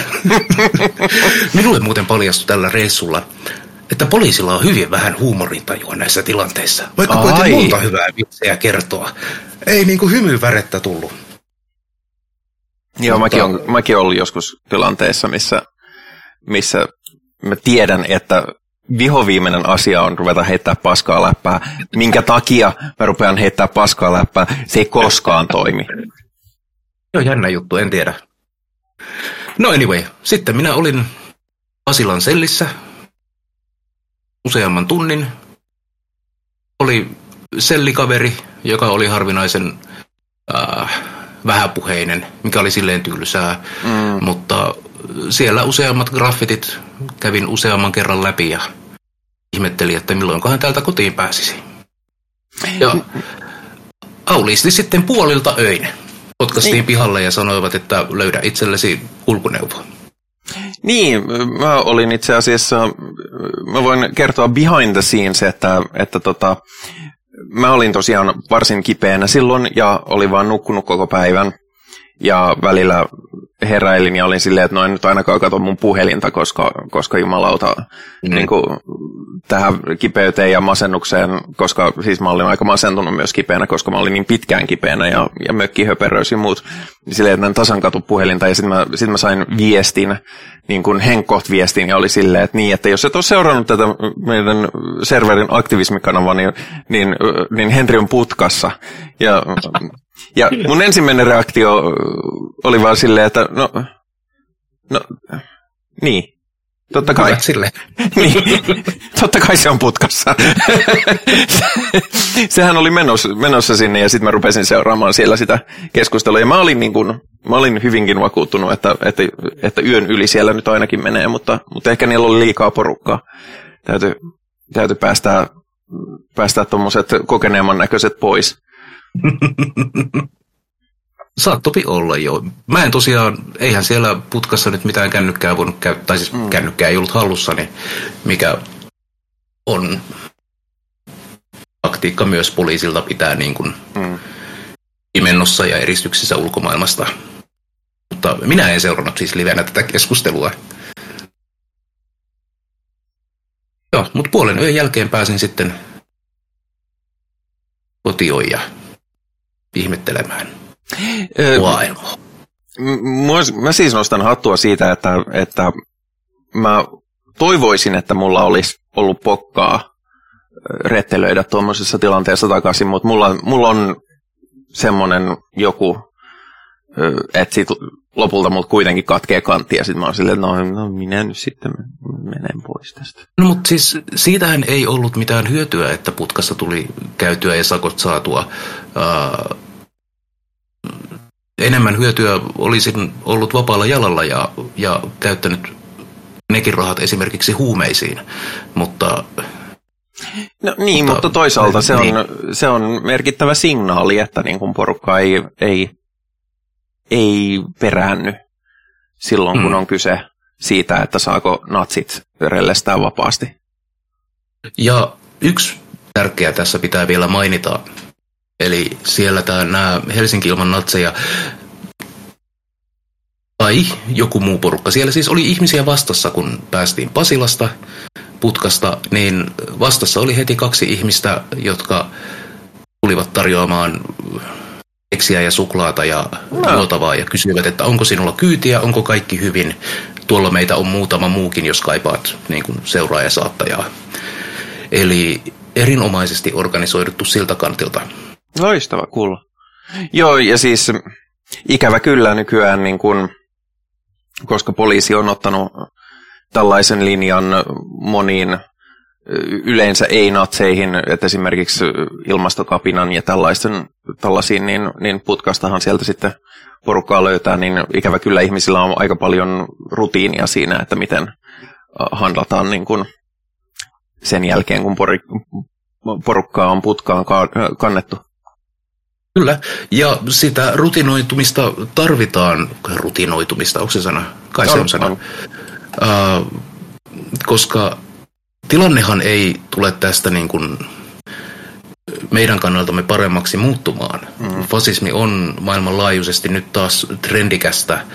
Minulle muuten paljastui tällä reissulla, että poliisilla on hyvin vähän huumorintajua näissä tilanteissa. Vaikka koitin monta hyvää vitsejä kertoa. Ei niinku hymyvärettä tullut. Joo, Mutta... mäkin, on, mäkin ollut joskus tilanteessa, missä, missä mä tiedän, että vihoviimeinen asia on ruveta heittää paskaa läppää. Minkä takia mä rupean heittää paskaa läppää? Se ei koskaan toimi. Joo, jännä juttu, en tiedä. No anyway, sitten minä olin Asilan sellissä useamman tunnin. Oli sellikaveri, joka oli harvinaisen äh, vähäpuheinen, mikä oli silleen tylsää. Mm. Mutta siellä useammat graffitit kävin useamman kerran läpi ja ihmettelin, että milloinkohan täältä kotiin pääsisi. Ja aulisti sitten puolilta öin. Potkastiin niin. pihalle ja sanoivat, että löydä itsellesi kulkuneuvo. Niin, mä olin itse asiassa, mä voin kertoa behind the scenes, että, että tota, mä olin tosiaan varsin kipeänä silloin ja olin vaan nukkunut koko päivän. Ja välillä heräilin ja olin silleen, että noin nyt ainakaan katso mun puhelinta, koska, koska jumalauta mm. niin kuin, tähän kipeyteen ja masennukseen, koska siis mä olin aika masentunut myös kipeänä, koska mä olin niin pitkään kipeänä ja, ja mökkihöperöys ja muut. Niin silleen, että en tasan katu puhelinta ja sitten mä, sit mä sain viestin, niin kuin Henkkoht viestin ja oli silleen, että niin, että jos et ole seurannut tätä meidän serverin aktivismikanavaa, niin, niin, niin Henri on putkassa. Ja ja mun ensimmäinen reaktio oli vaan silleen, että no, no niin, totta kai. Sille. niin, totta kai se on putkassa. Sehän oli menossa, menossa sinne ja sitten mä rupesin seuraamaan siellä sitä keskustelua. Ja mä olin, niin kun, mä olin hyvinkin vakuuttunut, että, että, että yön yli siellä nyt ainakin menee, mutta, mutta ehkä niillä oli liikaa porukkaa. Täytyy, täytyy päästää, päästää tuommoiset kokeneemman näköiset pois. Saattopi olla jo. Mä en tosiaan, eihän siellä putkassa nyt mitään kännykkää voinut käyttää, tai siis mm. kännykkää ei ollut hallussani, mikä on taktiikka myös poliisilta pitää niin kuin mm. imennossa ja eristyksissä ulkomaailmasta. Mutta minä en seurannut siis livenä tätä keskustelua. Joo, mutta puolen yön jälkeen pääsin sitten kotioon ja ihmettelemään maailmaa. Mä siis nostan hattua siitä, että, että mä toivoisin, että mulla olisi ollut pokkaa rettelöidä tuommoisessa tilanteessa takaisin, mutta mulla, mulla on semmoinen joku, että sit lopulta mut kuitenkin katkee kantti ja sitten mä oon silleen, no, no minä nyt sitten menen pois tästä. No mutta siis siitähän ei ollut mitään hyötyä, että putkassa tuli käytyä ja sakot saatua. Uh, enemmän hyötyä olisin ollut vapaalla jalalla ja, ja käyttänyt nekin rahat esimerkiksi huumeisiin, mutta... No niin, mutta, mutta toisaalta se on, niin. se on merkittävä signaali, että niin kuin porukka ei, ei, ei peräänny silloin, kun mm. on kyse siitä, että saako natsit rellestää vapaasti. Ja yksi tärkeä tässä pitää vielä mainita, Eli siellä tämä, nämä Helsinki ilman natseja tai joku muu porukka. Siellä siis oli ihmisiä vastassa, kun päästiin Pasilasta putkasta, niin vastassa oli heti kaksi ihmistä, jotka tulivat tarjoamaan keksiä ja suklaata ja no. juotavaa ja kysyivät, että onko sinulla kyytiä, onko kaikki hyvin. Tuolla meitä on muutama muukin, jos kaipaat niin kuin seuraajasaattajaa. Eli erinomaisesti organisoiduttu siltä kantilta. Loistava kuulla. Joo, ja siis ikävä kyllä nykyään, niin kun, koska poliisi on ottanut tällaisen linjan moniin yleensä ei-natseihin, että esimerkiksi ilmastokapinan ja tällaisten, tällaisiin, niin, niin putkastahan sieltä sitten porukkaa löytää, niin ikävä kyllä ihmisillä on aika paljon rutiinia siinä, että miten handlataan niin kuin sen jälkeen, kun porukkaa on putkaan kannettu. Kyllä, ja sitä rutinoitumista tarvitaan, rutinoitumista, onko se sana? Kai se on sana. Uh, koska tilannehan ei tule tästä niin kuin meidän kannaltamme paremmaksi muuttumaan. Mm. Fasismi on maailmanlaajuisesti nyt taas trendikästä.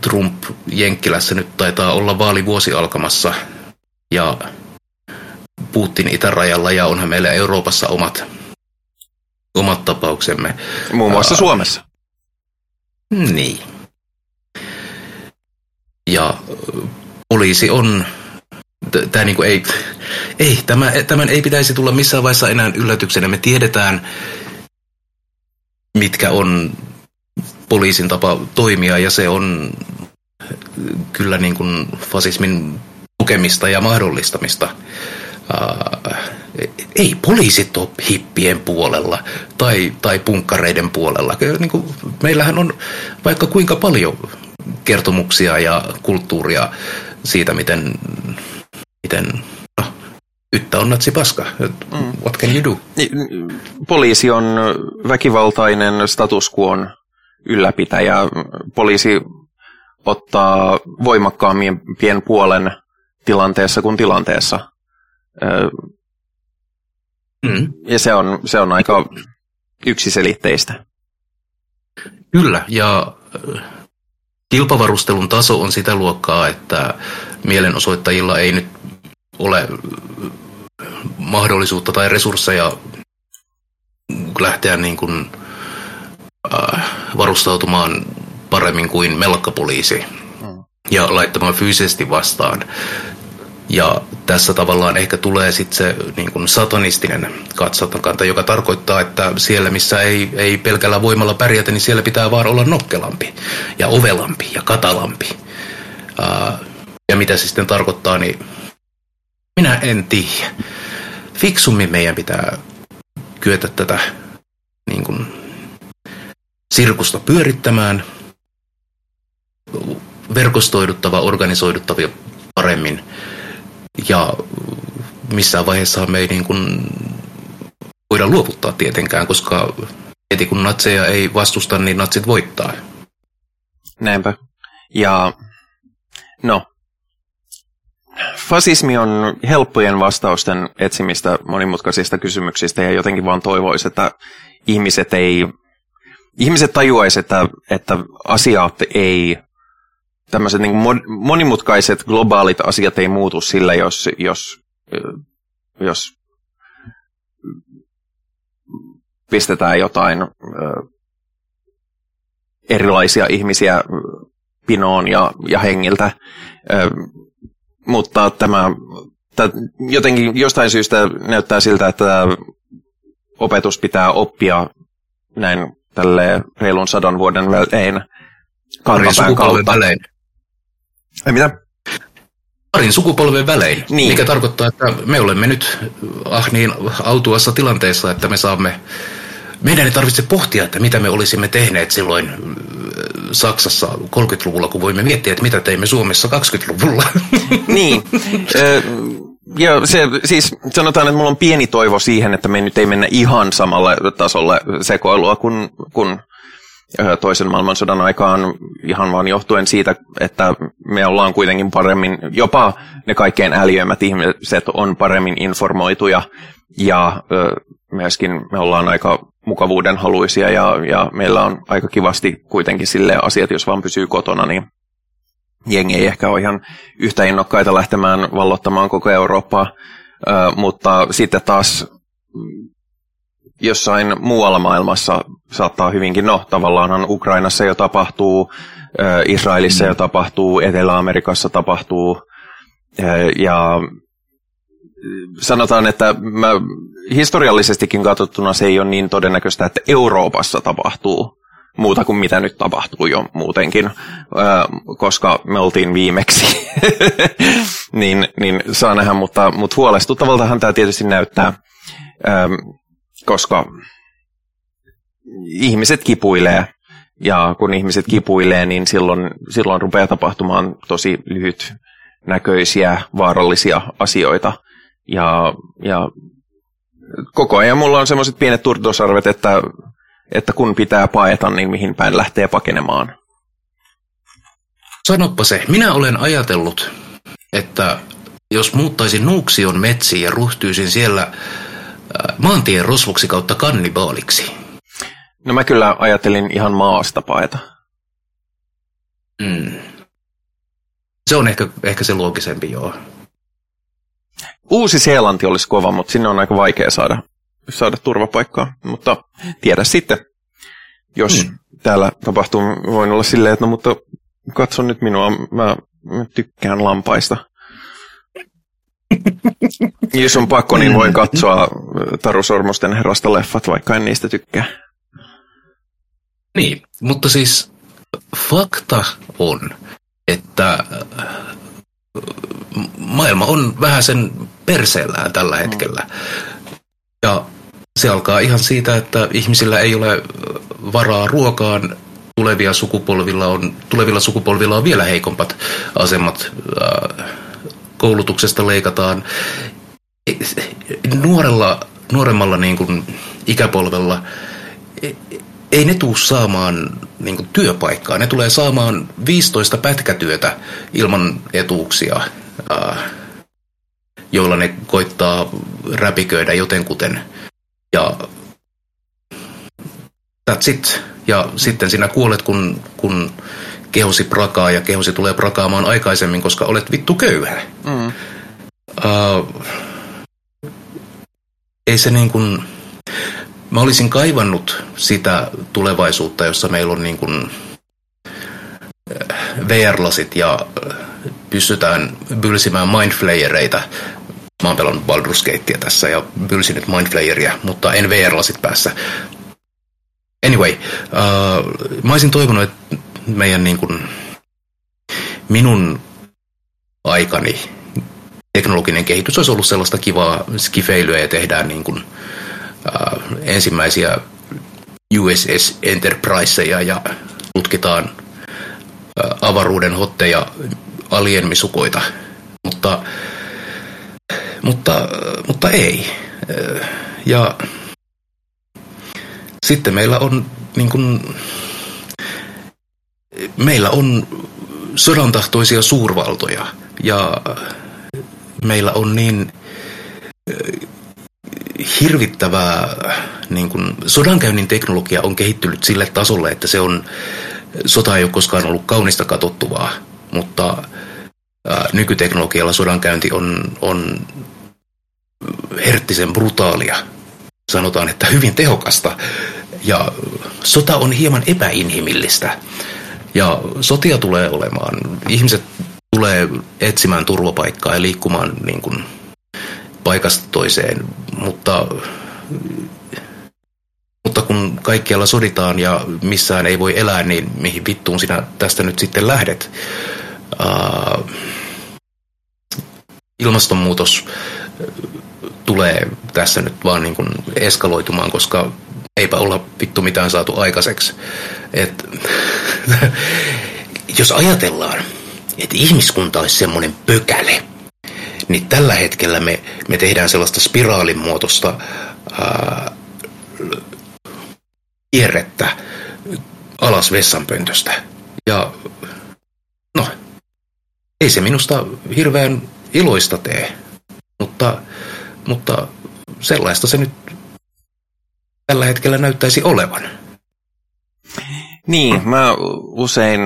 Trump Jenkkilässä nyt taitaa olla vaalivuosi alkamassa ja Putin itärajalla ja onhan meillä Euroopassa omat, omat tapauksemme. Muun muassa uh, Suomessa. Niin. Ja poliisi on tämä niinku ei, ei tämä, tämän ei pitäisi tulla missään vaiheessa enää yllätyksenä. Me tiedetään, mitkä on poliisin tapa toimia ja se on kyllä niin kuin fasismin tukemista ja mahdollistamista. Uh, ei poliisit ole hippien puolella tai, tai punkkareiden puolella. Niin kuin, meillähän on vaikka kuinka paljon kertomuksia ja kulttuuria siitä, miten miten, no, yttä on natsi paska. Mm. What can you do? Poliisi on väkivaltainen status quo ylläpitäjä. Poliisi ottaa voimakkaammin pien puolen tilanteessa kuin tilanteessa. Mm. Ja se on, se on aika yksiselitteistä. Kyllä, ja kilpavarustelun taso on sitä luokkaa, että mielenosoittajilla ei nyt ole mahdollisuutta tai resursseja lähteä niin kuin, äh, varustautumaan paremmin kuin melkkapoliisi mm. ja laittamaan fyysisesti vastaan. Ja tässä tavallaan ehkä tulee sitten se niin kuin satanistinen katsantokanta, joka tarkoittaa, että siellä missä ei, ei pelkällä voimalla pärjätä, niin siellä pitää vaan olla nokkelampi ja ovelampi ja katalampi. Ja mitä se sitten tarkoittaa, niin minä en tiedä. Fiksummin meidän pitää kyetä tätä niin kuin, sirkusta pyörittämään, verkostoiduttava, organisoiduttava paremmin. Ja missään vaiheessa me ei niin kuin voida luovuttaa tietenkään, koska heti kun natseja ei vastusta, niin natsit voittaa. Näinpä. Ja no, fasismi on helppojen vastausten etsimistä monimutkaisista kysymyksistä ja jotenkin vaan toivoisi, että ihmiset ei, ihmiset tajuaisi, että, että asiat ei, tämmöiset niin monimutkaiset globaalit asiat ei muutu sillä, jos, jos, jos pistetään jotain erilaisia ihmisiä pinoon ja, ja hengiltä mutta tämä, tämä jotenkin jostain syystä näyttää siltä, että opetus pitää oppia näin tälle reilun sadan vuoden välein kantapään kautta. Välein. Ei mitä? Parin sukupolven välein, niin. mikä tarkoittaa, että me olemme nyt ah niin autuassa tilanteessa, että me saamme meidän ei tarvitse pohtia, että mitä me olisimme tehneet silloin äh, Saksassa 30-luvulla, kun voimme miettiä, että mitä teimme Suomessa 20-luvulla. Niin. Ja se, siis sanotaan, että mulla on pieni toivo siihen, että me nyt ei mennä ihan samalle tasolle sekoilua kuin, kuin toisen maailmansodan aikaan ihan vaan johtuen siitä, että me ollaan kuitenkin paremmin, jopa ne kaikkein äliöimmät ihmiset on paremmin informoituja ja myöskin me ollaan aika mukavuuden haluisia ja, ja meillä on aika kivasti kuitenkin sille asiat, jos vaan pysyy kotona, niin jengi ei ehkä ole ihan yhtä innokkaita lähtemään vallottamaan koko Eurooppaa, mutta sitten taas jossain muualla maailmassa saattaa hyvinkin, no tavallaanhan Ukrainassa jo tapahtuu, Israelissa jo tapahtuu, Etelä-Amerikassa tapahtuu, ja sanotaan, että mä, historiallisestikin katsottuna se ei ole niin todennäköistä, että Euroopassa tapahtuu muuta kuin mitä nyt tapahtuu jo muutenkin, koska me oltiin viimeksi, niin, niin saa nähdä, mutta, mutta huolestuttavaltahan tämä tietysti näyttää, koska ihmiset kipuilee, ja kun ihmiset kipuilee, niin silloin, silloin rupeaa tapahtumaan tosi lyhyt näköisiä, vaarallisia asioita. Ja, ja koko ajan mulla on semmoiset pienet turdosarvet, että, että kun pitää paeta, niin mihin päin lähtee pakenemaan. Sanoppa se. Minä olen ajatellut, että jos muuttaisin Nuuksion metsiin ja ryhtyisin siellä maantien rosvoksi kautta kannibaaliksi. No mä kyllä ajattelin ihan maasta paeta. Mm. Se on ehkä, ehkä se loogisempi, joo. Uusi-Seelanti olisi kova, mutta sinne on aika vaikea saada, saada turvapaikkaa. Mutta tiedä sitten, jos mm. täällä tapahtuu, voin olla silleen, että no mutta katso nyt minua, mä, mä tykkään lampaista. jos on pakko, niin voin katsoa Taru Sormusten herrasta leffat, vaikka en niistä tykkää. Niin, mutta siis fakta on, että maailma on vähän sen perseellään tällä mm. hetkellä. Ja se alkaa ihan siitä, että ihmisillä ei ole varaa ruokaan, tulevia sukupolvilla on, tulevilla sukupolvilla on vielä heikompat asemat, koulutuksesta leikataan. Nuorella, nuoremmalla niin kuin ikäpolvella ei ne tule saamaan niin kuin, työpaikkaa. Ne tulee saamaan 15 pätkätyötä ilman etuuksia, joilla ne koittaa räpiköidä jotenkuten. Ja that's it. Ja sitten sinä kuolet, kun, kun kehosi prakaa ja kehosi tulee prakaamaan aikaisemmin, koska olet vittu köyhä. Mm. Uh, ei se niin kuin Mä olisin kaivannut sitä tulevaisuutta, jossa meillä on niin kuin äh, VR-lasit ja äh, pystytään bylsimään mindflayereita. Mä oon pelannut Baldur's Gatea tässä ja bylsin nyt mindflayeria, mutta en VR-lasit päässä. Anyway, uh, mä olisin toivonut, että meidän niin kuin, minun aikani teknologinen kehitys olisi ollut sellaista kivaa skifeilyä ja tehdään niin kuin, äh, ensimmäisiä USS Enterpriseja ja tutkitaan äh, avaruuden hotteja alienmisukoita, mutta, mutta, mutta ei. Äh, ja sitten meillä on niin kuin, meillä on sodantahtoisia suurvaltoja ja meillä on niin hirvittävää, niin kuin, sodankäynnin teknologia on kehittynyt sille tasolle, että se on, sota ei ole koskaan ollut kaunista katottuvaa, mutta ää, nykyteknologialla sodankäynti on, on herttisen brutaalia, sanotaan, että hyvin tehokasta, ja sota on hieman epäinhimillistä, ja sotia tulee olemaan, ihmiset tulee etsimään turvapaikkaa ja liikkumaan niin kuin, paikasta toiseen, mutta, mutta kun kaikkialla soditaan ja missään ei voi elää, niin mihin vittuun sinä tästä nyt sitten lähdet? Uh, ilmastonmuutos tulee tässä nyt vaan niin kuin eskaloitumaan, koska eipä olla vittu mitään saatu aikaiseksi. Et, jos ajatellaan, että ihmiskunta olisi semmoinen pökäle, niin tällä hetkellä me, me tehdään sellaista spiraalin muotoista kierrettä alas vessanpöntöstä. Ja no, ei se minusta hirveän iloista tee, mutta, mutta sellaista se nyt tällä hetkellä näyttäisi olevan. Niin, mä usein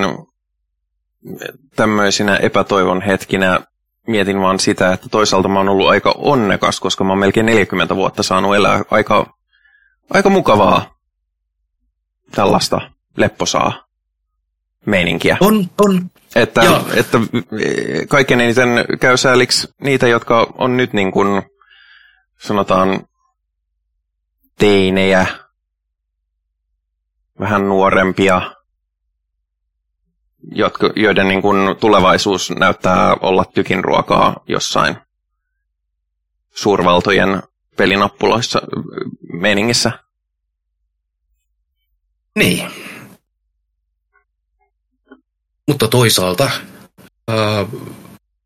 tämmöisinä epätoivon hetkinä mietin vaan sitä, että toisaalta mä oon ollut aika onnekas, koska mä oon melkein 40 vuotta saanut elää aika, aika mukavaa tällaista lepposaa meininkiä. On, on. Että, että kaiken eniten käy sääliksi niitä, jotka on nyt niin kuin, sanotaan teinejä vähän nuorempia, jotka, joiden niin kuin tulevaisuus näyttää olla tykin ruokaa jossain suurvaltojen pelinappuloissa meningissä. Niin. Mutta toisaalta äh,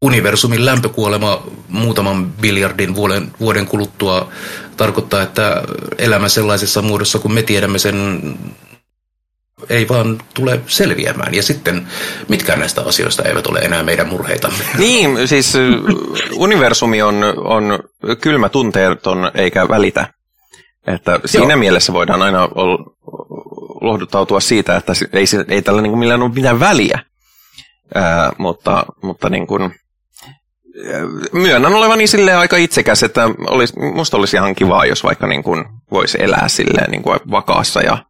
universumin lämpökuolema muutaman biljardin vuoden, vuoden kuluttua tarkoittaa, että elämä sellaisessa muodossa, kun me tiedämme sen, ei vaan tule selviämään. Ja sitten mitkään näistä asioista eivät ole enää meidän murheitamme. Niin, siis universumi on, on kylmä tunteeton eikä välitä. Että siinä Joo. mielessä voidaan aina lohduttautua siitä, että ei, ei tällä niin kuin millään ole mitään väliä. Ää, mutta mutta niin kuin, myönnän olevani sille aika itsekäs, että olisi, musta olisi ihan kivaa, jos vaikka niin kuin voisi elää silleen niin kuin vakaassa ja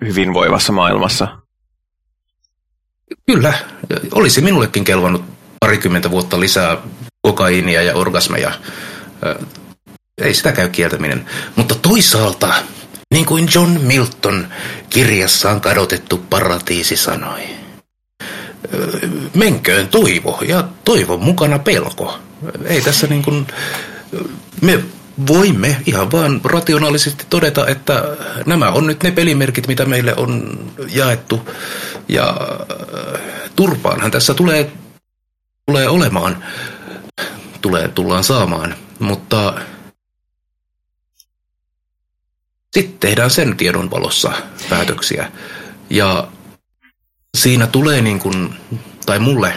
hyvinvoivassa maailmassa. Kyllä, olisi minullekin kelvannut parikymmentä vuotta lisää kokaiinia ja orgasmeja. Ei sitä käy kieltäminen. Mutta toisaalta, niin kuin John Milton kirjassaan kadotettu paratiisi sanoi, menköön toivo ja toivon mukana pelko. Ei tässä niin kuin, me voimme ihan vaan rationaalisesti todeta, että nämä on nyt ne pelimerkit, mitä meille on jaettu. Ja turpaanhan tässä tulee, tulee olemaan, tulee, tullaan saamaan, mutta sitten tehdään sen tiedon valossa päätöksiä. Ja siinä tulee niin kuin, tai mulle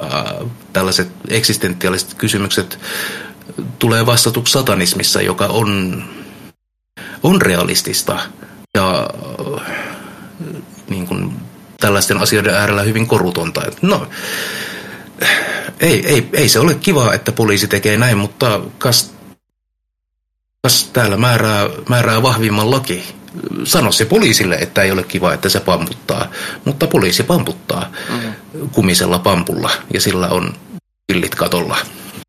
ää, tällaiset eksistentiaaliset kysymykset tulee vastatuksi satanismissa, joka on, on realistista ja niin kuin, tällaisten asioiden äärellä hyvin korutonta. No, ei, ei, ei se ole kiva, että poliisi tekee näin, mutta kas, kas täällä määrää, määrää vahvimman laki sano se poliisille, että ei ole kiva, että se pamputtaa. Mutta poliisi pamputtaa mm-hmm. kumisella pampulla ja sillä on pillit katolla.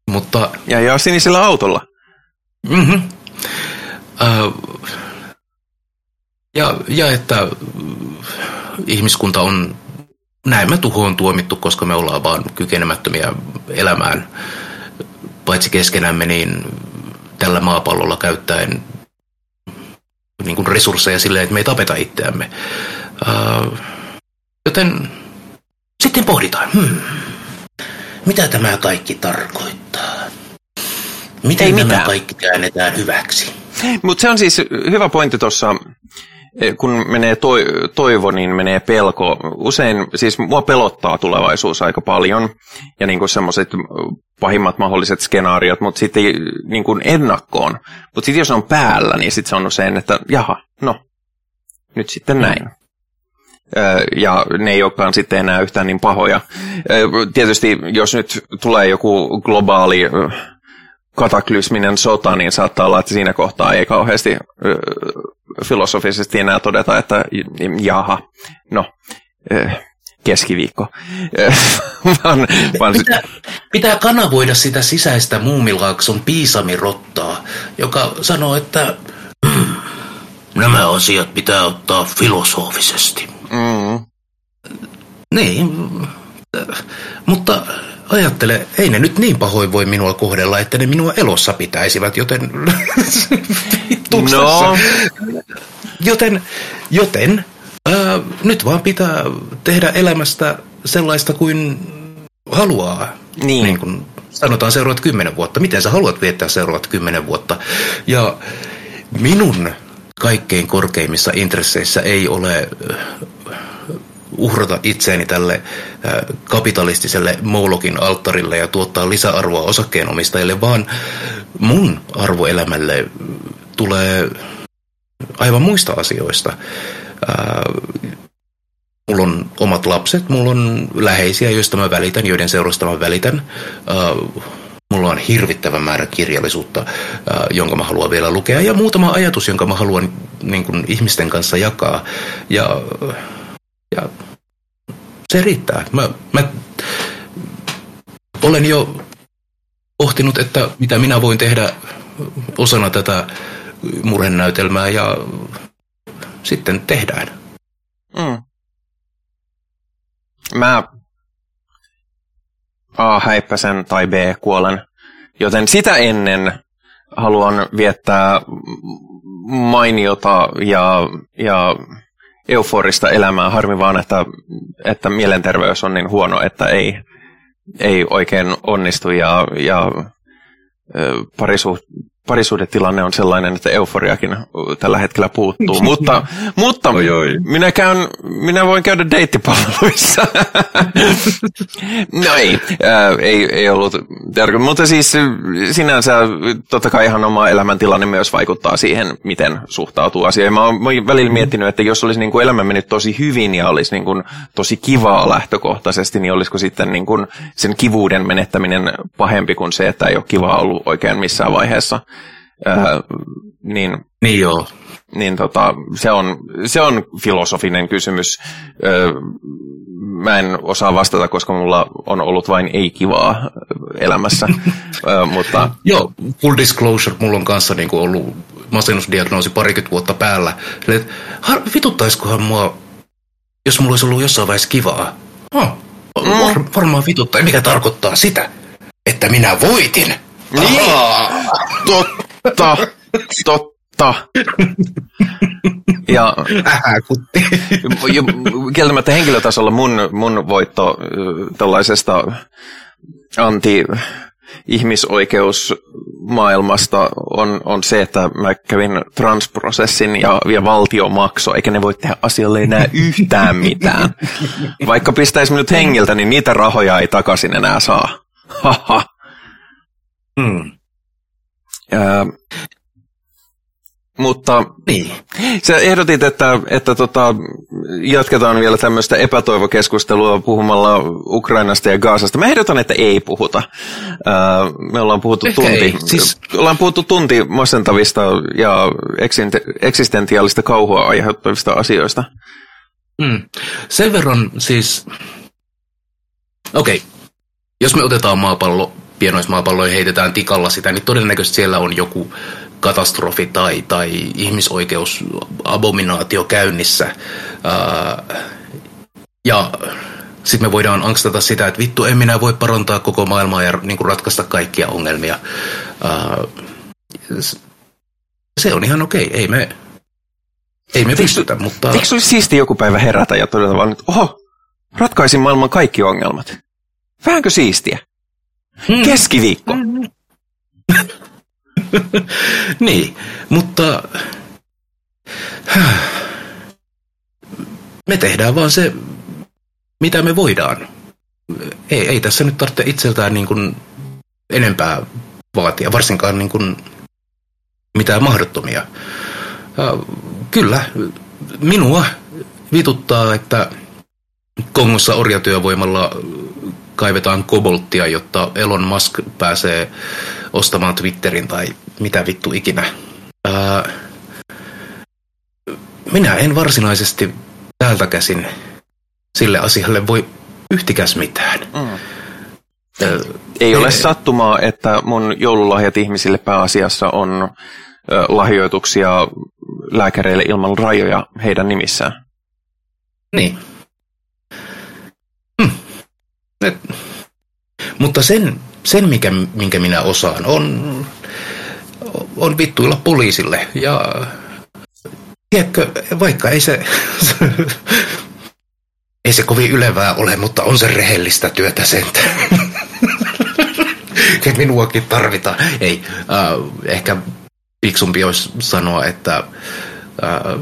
Mutta, ja ja sinisellä autolla. Mm-hmm. Äh, ja, ja että ihmiskunta on näemme tuhoon tuomittu, koska me ollaan vaan kykenemättömiä elämään paitsi keskenämme, niin tällä maapallolla käyttäen niin kuin resursseja silleen, että me ei tapeta itseämme. Uh, joten sitten pohditaan, hmm, mitä tämä kaikki tarkoittaa? Miten ei tämä mitään. kaikki käännetään hyväksi? Mutta se on siis hyvä pointti tuossa, kun menee toi, toivo, niin menee pelko. Usein, siis mua pelottaa tulevaisuus aika paljon, ja niin semmoiset pahimmat mahdolliset skenaariot, mutta sitten niin kuin ennakkoon. Mutta sitten jos on päällä, niin sitten se on usein, että jaha, no, nyt sitten näin. Ja ne ei olekaan sitten enää yhtään niin pahoja. Tietysti jos nyt tulee joku globaali kataklysminen sota, niin saattaa olla, että siinä kohtaa ei kauheasti filosofisesti enää todeta, että jaha, no, keskiviikko. vaan, vaan pitää, pitää kanavoida sitä sisäistä muumilaakson piisamirottaa, joka sanoo, että nämä asiat pitää ottaa filosofisesti. Mm. Niin, mutta ajattele, ei ne nyt niin pahoin voi minua kohdella, että ne minua elossa pitäisivät, joten... no. Joten, joten Ää, nyt vaan pitää tehdä elämästä sellaista kuin haluaa. Niin. niin kuin sanotaan seuraavat kymmenen vuotta. Miten sä haluat viettää seuraavat kymmenen vuotta? Ja minun kaikkein korkeimmissa intresseissä ei ole uhrata itseäni tälle kapitalistiselle Moulokin alttarille ja tuottaa lisäarvoa osakkeenomistajille, vaan mun arvoelämälle tulee aivan muista asioista. Mulla on omat lapset, mulla on läheisiä, joista mä välitän, joiden seurasta mä välitän. Mulla on hirvittävä määrä kirjallisuutta, jonka mä haluan vielä lukea, ja muutama ajatus, jonka mä haluan niin kuin, ihmisten kanssa jakaa. Ja, ja se riittää. Mä, mä olen jo pohtinut, että mitä minä voin tehdä osana tätä murhenäytelmää, ja sitten tehdään. Mm. Mä A häippäsen tai B kuolen. Joten sitä ennen haluan viettää mainiota ja, ja euforista elämää. Harmi vaan, että, että mielenterveys on niin huono, että ei, ei oikein onnistu ja, ja parisuht, parisuudetilanne on sellainen, että euforiakin tällä hetkellä puuttuu. mutta mutta oi, oi. Minä, käyn, minä voin käydä deittipalveluissa. no ei, ää, ei, ei ollut tärkeä. Mutta siis sinänsä totta kai ihan oma elämäntilanne myös vaikuttaa siihen, miten suhtautuu asiaan. Mä oon, mä oon välillä miettinyt, että jos olisi niin kuin elämä mennyt tosi hyvin ja olisi niin kuin tosi kivaa lähtökohtaisesti, niin olisiko sitten niin kuin sen kivuuden menettäminen pahempi kuin se, että ei ole kivaa ollut oikein missään vaiheessa. Ää, niin, niin joo. Niin tota, se, on, se on filosofinen kysymys. Öö, mä en osaa vastata, koska mulla on ollut vain ei-kivaa elämässä. öö, mutta... Joo, full disclosure, mulla on kanssa niinku ollut masennusdiagnoosi parikymmentä vuotta päällä. Et, vituttaisikohan mua, jos mulla olisi ollut jossain vaiheessa kivaa? Oh, var, varmaan vituttaa, mikä tarkoittaa sitä, että minä voitin. Niin, totta, totta. Ja, Ähäkutti. kieltämättä henkilötasolla mun, mun voitto tällaisesta anti ihmisoikeusmaailmasta on, on se, että mä kävin transprosessin ja, ja valtio maksoi, eikä ne voi tehdä asialle enää yhtään mitään. Vaikka pistäisi minut hengiltä, niin niitä rahoja ei takaisin enää saa. Haha. Hmm. Ää, mutta niin. sä ehdotit, että, että tota, jatketaan vielä tämmöistä epätoivokeskustelua puhumalla Ukrainasta ja Gaasasta. Mä ehdotan, että ei puhuta. Ää, me ollaan puhuttu, Ehkä tunti, ei. Siis... ollaan puhuttu tunti masentavista ja eksistentiaalista kauhua aiheuttavista asioista. Mm. Sen verran siis, okei, okay. jos me otetaan maapallo pienoismaapalloihin heitetään tikalla sitä, niin todennäköisesti siellä on joku katastrofi tai, tai ihmisoikeusabominaatio käynnissä. Ää, ja sitten me voidaan angstata sitä, että vittu, en minä voi parantaa koko maailmaa ja niin kuin ratkaista kaikkia ongelmia. Ää, se on ihan okei, ei me, ei me pystytä, mutta... Eikö olisi siisti joku päivä herätä ja todeta vaan, että oho, ratkaisin maailman kaikki ongelmat. Vähänkö siistiä? Hmm. Keskiviikko. niin, mutta me tehdään vaan se, mitä me voidaan. Ei, ei tässä nyt tarvitse itseltään niin kuin enempää vaatia, varsinkaan niin kuin mitään mahdottomia. Kyllä, minua vituttaa, että Kongossa orjatyövoimalla kaivetaan kobolttia, jotta Elon Musk pääsee ostamaan Twitterin tai mitä vittu ikinä. Ää, minä en varsinaisesti täältä käsin sille asialle voi yhtikäs mitään. Mm. Ää, Ei ole sattumaa, että mun joululahjat ihmisille pääasiassa on lahjoituksia lääkäreille ilman rajoja heidän nimissään. Niin. Et, mutta sen, sen mikä, minkä minä osaan, on, on vittuilla poliisille. Ja tiedätkö, vaikka ei se, ei se kovin ylevää ole, mutta on se rehellistä työtä sentä. Minuakin tarvitaan. Ei, äh, ehkä fiksumpi olisi sanoa, että äh,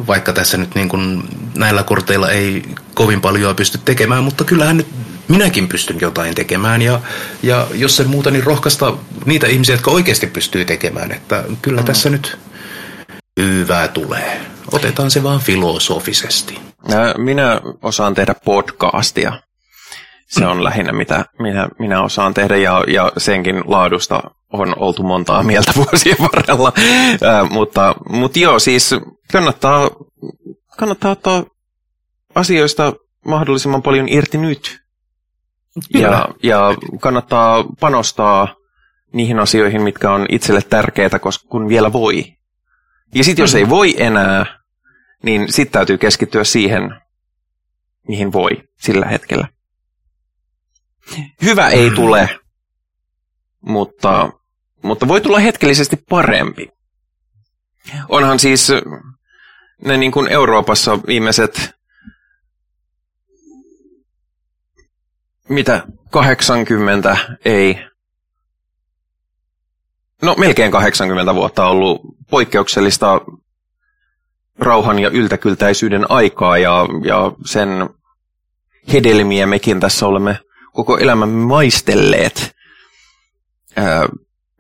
vaikka tässä nyt niin kuin näillä korteilla ei kovin paljon pysty tekemään, mutta kyllähän nyt minäkin pystyn jotain tekemään ja, ja jos se muuta, niin rohkaista niitä ihmisiä, jotka oikeasti pystyy tekemään, että kyllä mm. tässä nyt hyvää tulee. Otetaan se vaan filosofisesti. Minä osaan tehdä podcastia. Se on lähinnä mitä minä, minä osaan tehdä ja, ja senkin laadusta on oltu montaa mieltä vuosien varrella. Äh, mutta, mutta joo, siis kannattaa, kannattaa ottaa asioista mahdollisimman paljon irti nyt. Ja, ja kannattaa panostaa niihin asioihin, mitkä on itselle tärkeitä, koska kun vielä voi. Ja sitten jos ei voi enää, niin sitten täytyy keskittyä siihen, mihin voi sillä hetkellä. Hyvä ei tule, mutta, mutta voi tulla hetkellisesti parempi. Onhan siis ne niin kuin Euroopassa viimeiset, mitä? 80 ei, no melkein 80 vuotta ollut poikkeuksellista rauhan ja yltäkyltäisyyden aikaa ja, ja sen hedelmiä mekin tässä olemme koko elämämme maistelleet. Ää,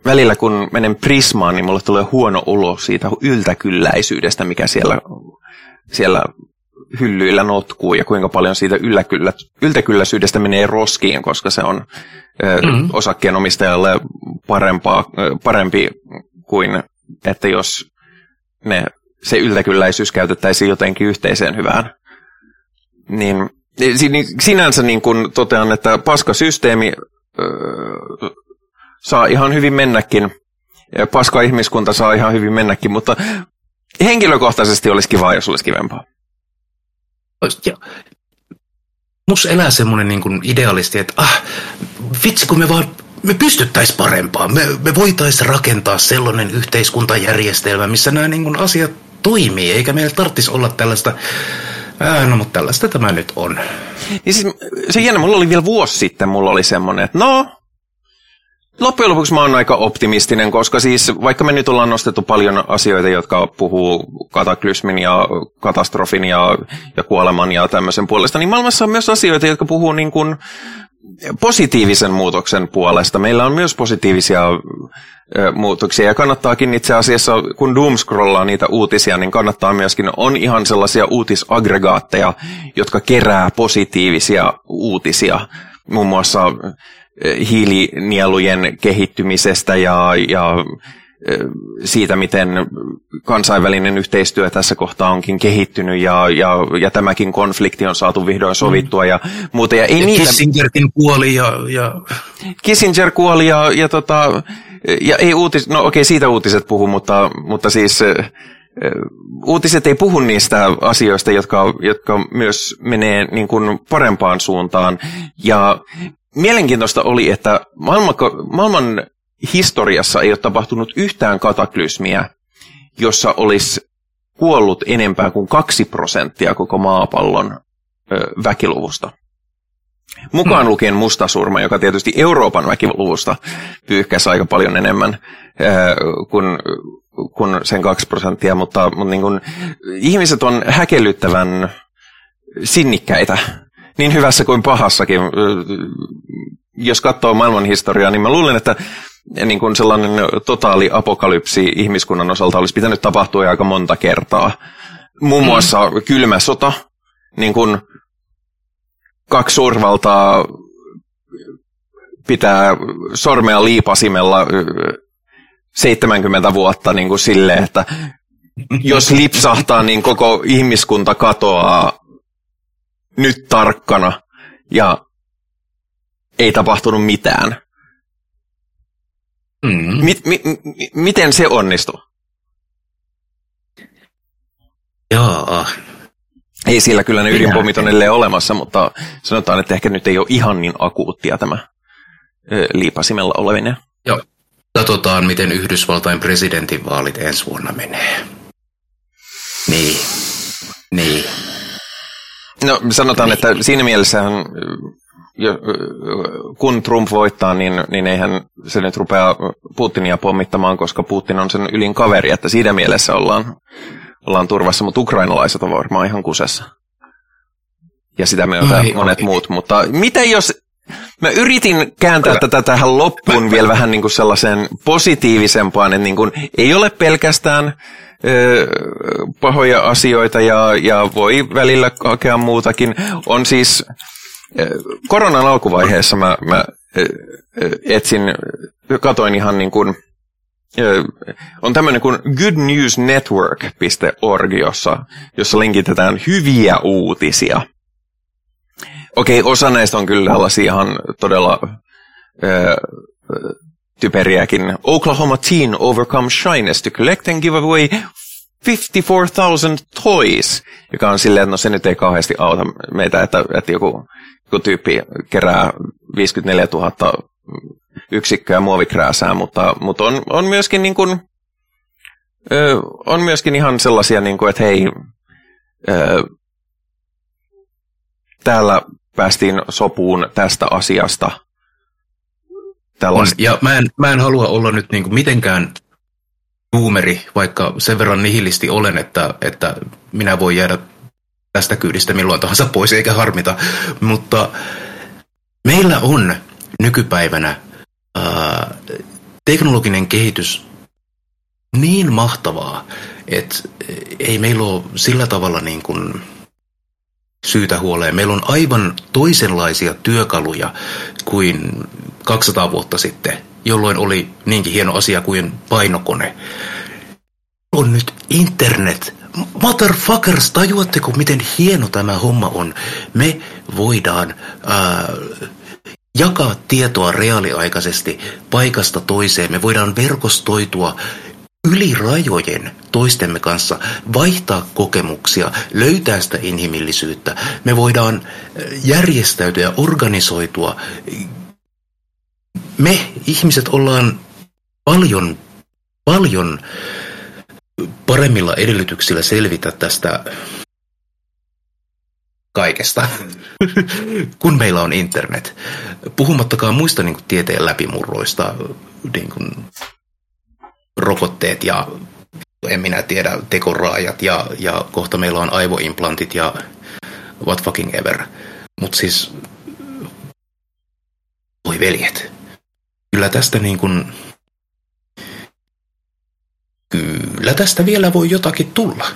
välillä kun menen Prismaan, niin mulle tulee huono olo siitä yltäkylläisyydestä, mikä siellä, siellä hyllyillä notkuu ja kuinka paljon siitä ylläkyllä, yltäkylläisyydestä menee roskiin, koska se on mm-hmm. osakkeenomistajalle parempaa, parempi kuin, että jos ne, se yltäkylläisyys käytettäisiin jotenkin yhteiseen hyvään. Niin, sinänsä niin kuin totean, että paskasysteemi öö, saa ihan hyvin mennäkin. Paska ihmiskunta saa ihan hyvin mennäkin, mutta henkilökohtaisesti olisi kiva, jos olisi kivempaa. Ja, mus elää semmoinen niin kuin idealisti, että ah, vitsi kun me vaan me pystyttäisiin parempaan. Me, me voitaisiin rakentaa sellainen yhteiskuntajärjestelmä, missä nämä niin kuin asiat toimii, eikä meillä tarvitsisi olla tällaista Ää, no, mutta tällaista tämä nyt on. Niin siis, se jännä, mulla oli vielä vuosi sitten, mulla oli semmoinen, että no, Loppujen lopuksi mä oon aika optimistinen, koska siis vaikka me nyt ollaan nostettu paljon asioita, jotka puhuu kataklysmin ja katastrofin ja, ja kuoleman ja tämmöisen puolesta, niin maailmassa on myös asioita, jotka puhuu niin kuin positiivisen muutoksen puolesta. Meillä on myös positiivisia muutoksia ja kannattaakin itse asiassa, kun doomscrollaa niitä uutisia, niin kannattaa myöskin, on ihan sellaisia uutisaggregaatteja, jotka kerää positiivisia uutisia. Muun muassa hiilinielujen kehittymisestä ja, ja siitä, miten kansainvälinen yhteistyö tässä kohtaa onkin kehittynyt ja, ja, ja tämäkin konflikti on saatu vihdoin sovittua mm. ja muuta. Ja, ei ja niitä... Kissingerkin kuoli ja, ja... Kissinger kuoli ja, ja, tota, ja ei uutis... No okei, siitä uutiset puhu, mutta, mutta siis uutiset ei puhu niistä asioista, jotka, jotka myös menee niin kuin parempaan suuntaan. Ja mielenkiintoista oli, että maailman, maailman historiassa ei ole tapahtunut yhtään kataklysmiä, jossa olisi kuollut enempää kuin kaksi prosenttia koko maapallon ö, väkiluvusta. Mukaan hmm. lukien mustasurma, joka tietysti Euroopan väkiluvusta pyyhkäisi aika paljon enemmän ö, kuin, kuin sen kaksi prosenttia, mutta, mutta niin kuin, ihmiset on häkellyttävän sinnikkäitä niin hyvässä kuin pahassakin. Jos katsoo maailman historiaa, niin mä luulen, että niin kuin sellainen totaali apokalypsi ihmiskunnan osalta olisi pitänyt tapahtua aika monta kertaa. Muun mm. muassa mm. kylmä sota, niin kuin kaksi suurvaltaa pitää sormea liipasimella 70 vuotta niin kuin silleen, että jos lipsahtaa, niin koko ihmiskunta katoaa nyt tarkkana ja ei tapahtunut mitään. Mm. Mi- mi- mi- miten se onnistuu? Joo. Ei sillä kyllä ne ydinpommit on olemassa, mutta sanotaan, että ehkä nyt ei ole ihan niin akuuttia tämä ö, liipasimella olevinen. Joo. Katsotaan, miten Yhdysvaltain presidentinvaalit ensi vuonna menee. Niin. Niin. No sanotaan, että siinä mielessä kun Trump voittaa, niin, niin eihän se nyt rupea Putinia pommittamaan, koska Putin on sen ylin kaveri, että siinä mielessä ollaan, ollaan turvassa, mutta ukrainalaiset on varmaan ihan kusessa. Ja sitä myötä Ai, monet okay. muut, mutta miten jos Mä yritin kääntää Kyllä. tätä tähän loppuun vielä vähän niin kuin sellaiseen positiivisempaan, että niin kuin ei ole pelkästään pahoja asioita ja, ja voi välillä hakea muutakin. On siis, koronan alkuvaiheessa mä, mä etsin, katoin ihan niin kuin, on tämmöinen kuin goodnewsnetwork.org, jossa, jossa linkitetään hyviä uutisia – Okei, osa näistä on kyllä tällaisia ihan todella typeriäkin. Oklahoma teen overcomes shyness to collect and give away 54,000 toys, joka on silleen, että no se nyt ei kauheasti auta meitä, että, että joku, joku tyyppi kerää 54 000 yksikköä muovikrääsää, mutta, mutta on, on myöskin niin kuin, on myöskin ihan sellaisia, niin kuin, että hei, täällä päästiin sopuun tästä asiasta. On, ja mä en, mä en halua olla nyt niin kuin mitenkään nuumeri, vaikka sen verran nihilisti olen, että, että minä voin jäädä tästä kyydistä milloin tahansa pois eikä harmita. Mutta meillä on nykypäivänä ää, teknologinen kehitys niin mahtavaa, että ei meillä ole sillä tavalla niin kuin syytä huoleen. Meillä on aivan toisenlaisia työkaluja kuin 200 vuotta sitten, jolloin oli niinkin hieno asia kuin painokone. On nyt internet. Motherfuckers, tajuatteko miten hieno tämä homma on? Me voidaan ää, jakaa tietoa reaaliaikaisesti paikasta toiseen. Me voidaan verkostoitua yli rajojen toistemme kanssa, vaihtaa kokemuksia, löytää sitä inhimillisyyttä. Me voidaan järjestäytyä ja organisoitua. Me ihmiset ollaan paljon, paljon paremmilla edellytyksillä selvitä tästä kaikesta, kun meillä on internet. Puhumattakaan muista niin kuin, tieteen läpimurroista, niin kuin, rokotteet ja en minä tiedä, tekoraajat ja, ja kohta meillä on aivoimplantit ja what fucking ever. Mutta siis, voi veljet, kyllä tästä niin kuin, kyllä tästä vielä voi jotakin tulla.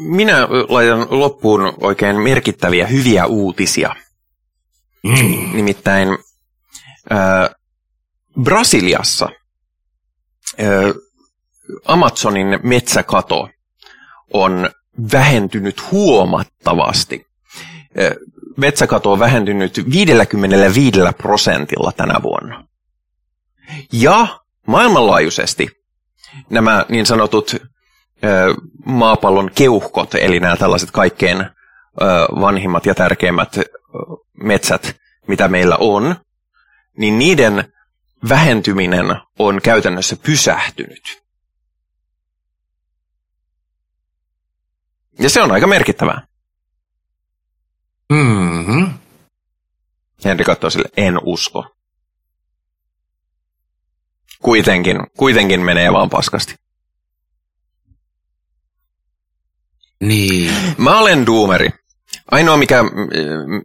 Minä laitan loppuun oikein merkittäviä hyviä uutisia. Mm. Nimittäin äh, Brasiliassa äh, Amazonin metsäkato on vähentynyt huomattavasti. Metsäkato on vähentynyt 55 prosentilla tänä vuonna. Ja maailmanlaajuisesti nämä niin sanotut maapallon keuhkot, eli nämä tällaiset kaikkein vanhimmat ja tärkeimmät metsät, mitä meillä on, niin niiden vähentyminen on käytännössä pysähtynyt. Ja se on aika merkittävää. Mm-hmm. Henri katsoo sille, en usko. Kuitenkin, kuitenkin menee vaan paskasti. Niin. Mä olen duumeri. Ainoa, mikä,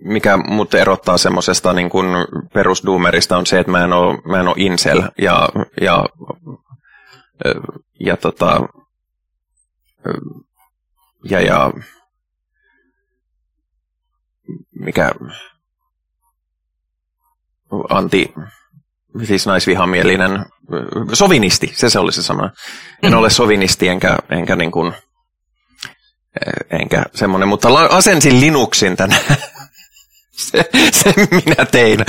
mikä mut erottaa semmoisesta niin kuin perusduumerista on se, että mä en ole, mä en ole incel ja, ja, ja, tota, ja, ja mikä anti, siis naisvihamielinen, sovinisti, se se oli se sana. En ole sovinisti enkä, enkä niin kuin, enkä semmoinen, mutta asensin Linuxin tänään. se, se minä tein.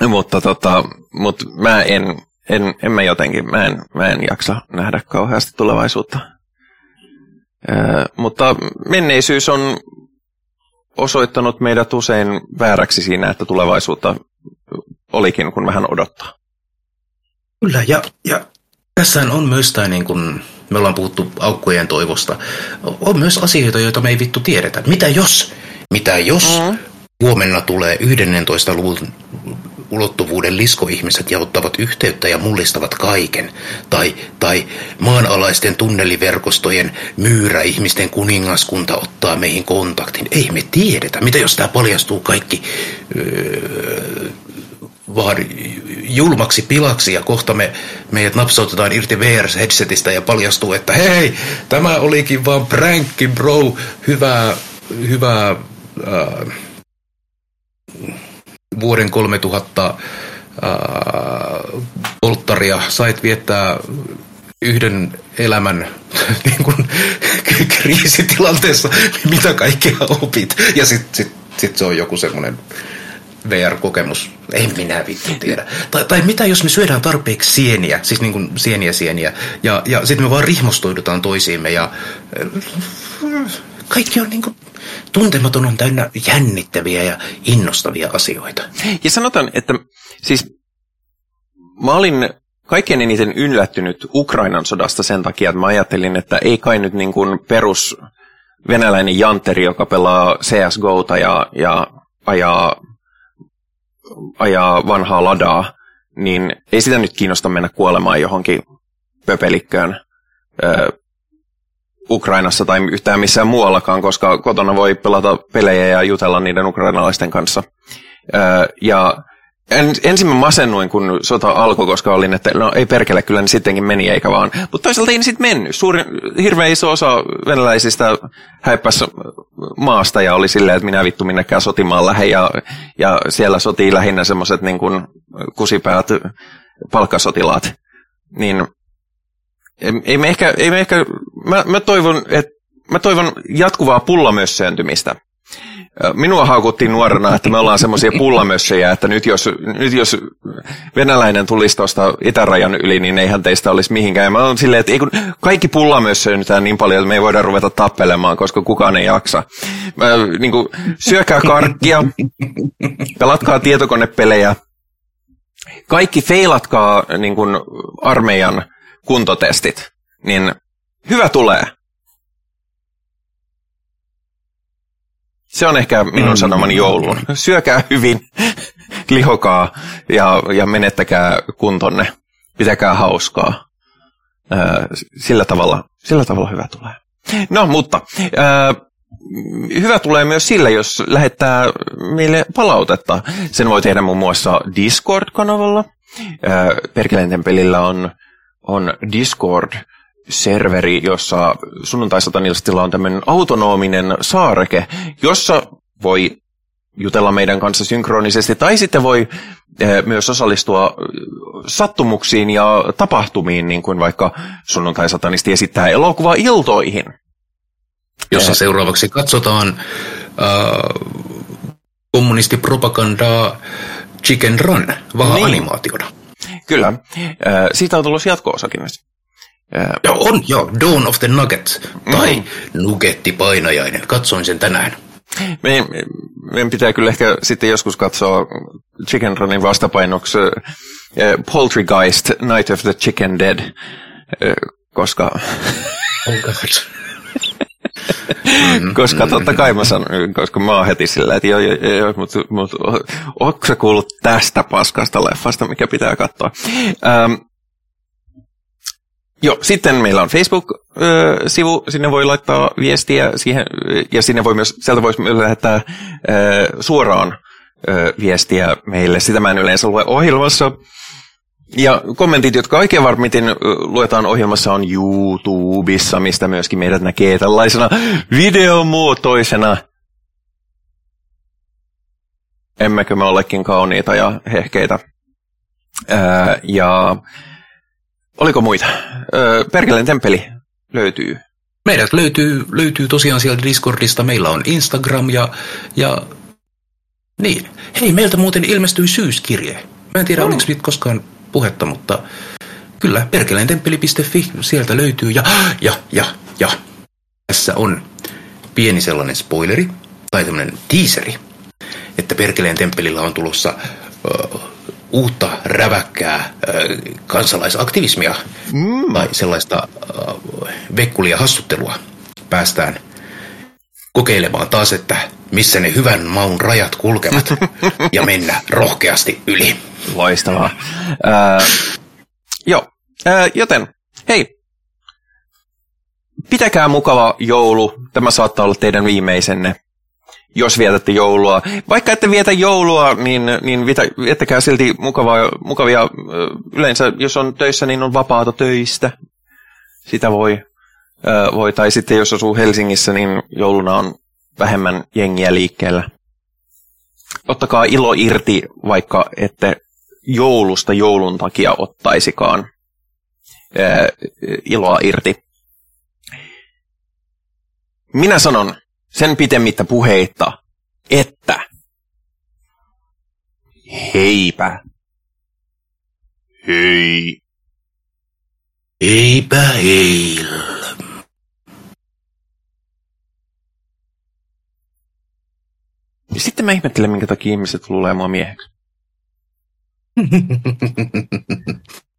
mutta tota, mut mä en, en, en mä jotenkin, mä en, mä en jaksa nähdä kauheasti tulevaisuutta. Mutta menneisyys on osoittanut meidät usein vääräksi siinä, että tulevaisuutta olikin, kun vähän odottaa. Kyllä, ja, ja tässä on myös tämä, niin kuin, me ollaan puhuttu aukkojen toivosta, on myös asioita, joita me ei vittu tiedetä. Mitä jos? Mitä jos mm. huomenna tulee 11. luvun ulottuvuuden liskoihmiset ja ottavat yhteyttä ja mullistavat kaiken. Tai, tai maanalaisten tunneliverkostojen myyrä ihmisten kuningaskunta ottaa meihin kontaktin. Ei me tiedetä. Mitä jos tämä paljastuu kaikki öö, vaan julmaksi pilaksi ja kohta me, meidät napsautetaan irti VR-headsetistä ja paljastuu, että hei, tämä olikin vaan prankki bro, hyvää, hyvää äh, vuoden 3000 äh, polttaria sait viettää yhden elämän niin kuin, kriisitilanteessa, mitä kaikkea opit. Ja sitten sit, sit se on joku semmoinen VR-kokemus. En minä vittu tiedä. Tai, tai mitä jos me syödään tarpeeksi sieniä, siis niin kuin sieniä sieniä, ja, ja sitten me vaan rihmostoidutaan toisiimme ja äh, kaikki on niin kuin, tuntematon on täynnä jännittäviä ja innostavia asioita. Ja sanotaan, että siis mä olin kaikkein eniten yllättynyt Ukrainan sodasta sen takia, että mä ajattelin, että ei kai nyt niin kuin perus venäläinen janteri, joka pelaa CSGOta ja, ja ajaa, ajaa vanhaa ladaa, niin ei sitä nyt kiinnosta mennä kuolemaan johonkin pöpelikköön Ukrainassa tai yhtään missään muuallakaan, koska kotona voi pelata pelejä ja jutella niiden ukrainalaisten kanssa. Ja en, ensin mä masennuin, kun sota alkoi, koska olin, että no ei perkele, kyllä ne sittenkin meni eikä vaan. Mutta toisaalta ei ne sitten mennyt. Suuri, hirveän iso osa venäläisistä häippäs maasta ja oli silleen, että minä vittu minnekään sotimaan lähe. Ja, ja siellä sotii lähinnä semmoiset niin kusipäät palkkasotilaat. Niin ei, me ehkä, ei me ehkä mä, mä, toivon, että mä toivon jatkuvaa pullamössääntymistä. Minua haukuttiin nuorena, että me ollaan semmoisia pullamössejä, että nyt jos, nyt jos venäläinen tulisi tuosta itärajan yli, niin eihän teistä olisi mihinkään. Mä oon silleen, että ei kun kaikki pullamössöinytään niin paljon, että me ei voida ruveta tappelemaan, koska kukaan ei jaksa. Mä, niin kuin, syökää karkkia, pelatkaa tietokonepelejä, kaikki feilatkaa niin kuin armeijan kuntotestit, niin hyvä tulee. Se on ehkä minun mm. sanomani jouluun. Syökää hyvin, lihokaa ja, ja menettäkää kuntonne. Pitäkää hauskaa. sillä, tavalla, sillä tavalla hyvä tulee. No, mutta hyvä tulee myös sillä, jos lähettää meille palautetta. Sen voi tehdä muun muassa Discord-kanavalla. Perkeleen tempelillä on, on Discord serveri, jossa sunnuntai-satanilistilla on tämmöinen autonominen saareke, jossa voi jutella meidän kanssa synkronisesti, tai sitten voi eh, myös osallistua sattumuksiin ja tapahtumiin, niin kuin vaikka sunnuntai-satanisti esittää elokuva-iltoihin. Jossa eh. seuraavaksi katsotaan äh, kommunistipropagandaa Chicken Run, vaan niin. Kyllä. Äh, siitä on tullut jatko-osakin myös. Ja on jo, Dawn of the Nugget, tai mm. Nuggettipainajainen. Katsoin sen tänään. Meidän, meidän pitää kyllä ehkä sitten joskus katsoa Chicken Runin vastapainoksi uh, Poultrygeist, Night of the Chicken Dead, uh, koska... Oh God. Koska totta kai mä sanon, koska mä oon heti sillä, että joo, joo, joo mutta mut, onko se kuullut tästä paskasta leffasta, mikä pitää katsoa? Um, Joo, sitten meillä on Facebook-sivu, sinne voi laittaa viestiä siihen, ja sinne voi myös, sieltä voisi lähettää suoraan viestiä meille. Sitä mä en yleensä lue ohjelmassa. Ja kommentit, jotka oikein varmiten luetaan ohjelmassa, on YouTubessa, mistä myöskin meidät näkee tällaisena videomuotoisena. Emmekö me olekin kauniita ja hehkeitä. ja Oliko muita? Öö, Perkeleen temppeli löytyy. Meidät löytyy, löytyy tosiaan sieltä Discordista. Meillä on Instagram ja, ja niin. Hei, meiltä muuten ilmestyi syyskirje. Mä en tiedä, no. oliko koskaan puhetta, mutta kyllä, perkeleentemppeli.fi, sieltä löytyy. Ja, ja, ja, ja. Tässä on pieni sellainen spoileri, tai tämmöinen teaseri, että Perkeleen temppelillä on tulossa uh, uutta räväkkää kansalaisaktivismia mm. tai sellaista vekkulia hassuttelua päästään kokeilemaan taas, että missä ne hyvän maun rajat kulkevat ja mennä rohkeasti yli. Loistavaa. Äh, joo, äh, joten hei, pitäkää mukava joulu. Tämä saattaa olla teidän viimeisenne jos vietätte joulua. Vaikka ette vietä joulua, niin, niin viettäkää silti mukavaa, mukavia, yleensä jos on töissä, niin on vapaata töistä. Sitä voi, voi. Tai sitten jos asuu Helsingissä, niin jouluna on vähemmän jengiä liikkeellä. Ottakaa ilo irti, vaikka ette joulusta joulun takia ottaisikaan iloa irti. Minä sanon, sen pitemmittä puheitta, että Heipä. Hei. Eipä heil. Sitten mä ihmettelen, minkä takia ihmiset luulee mua mieheksi.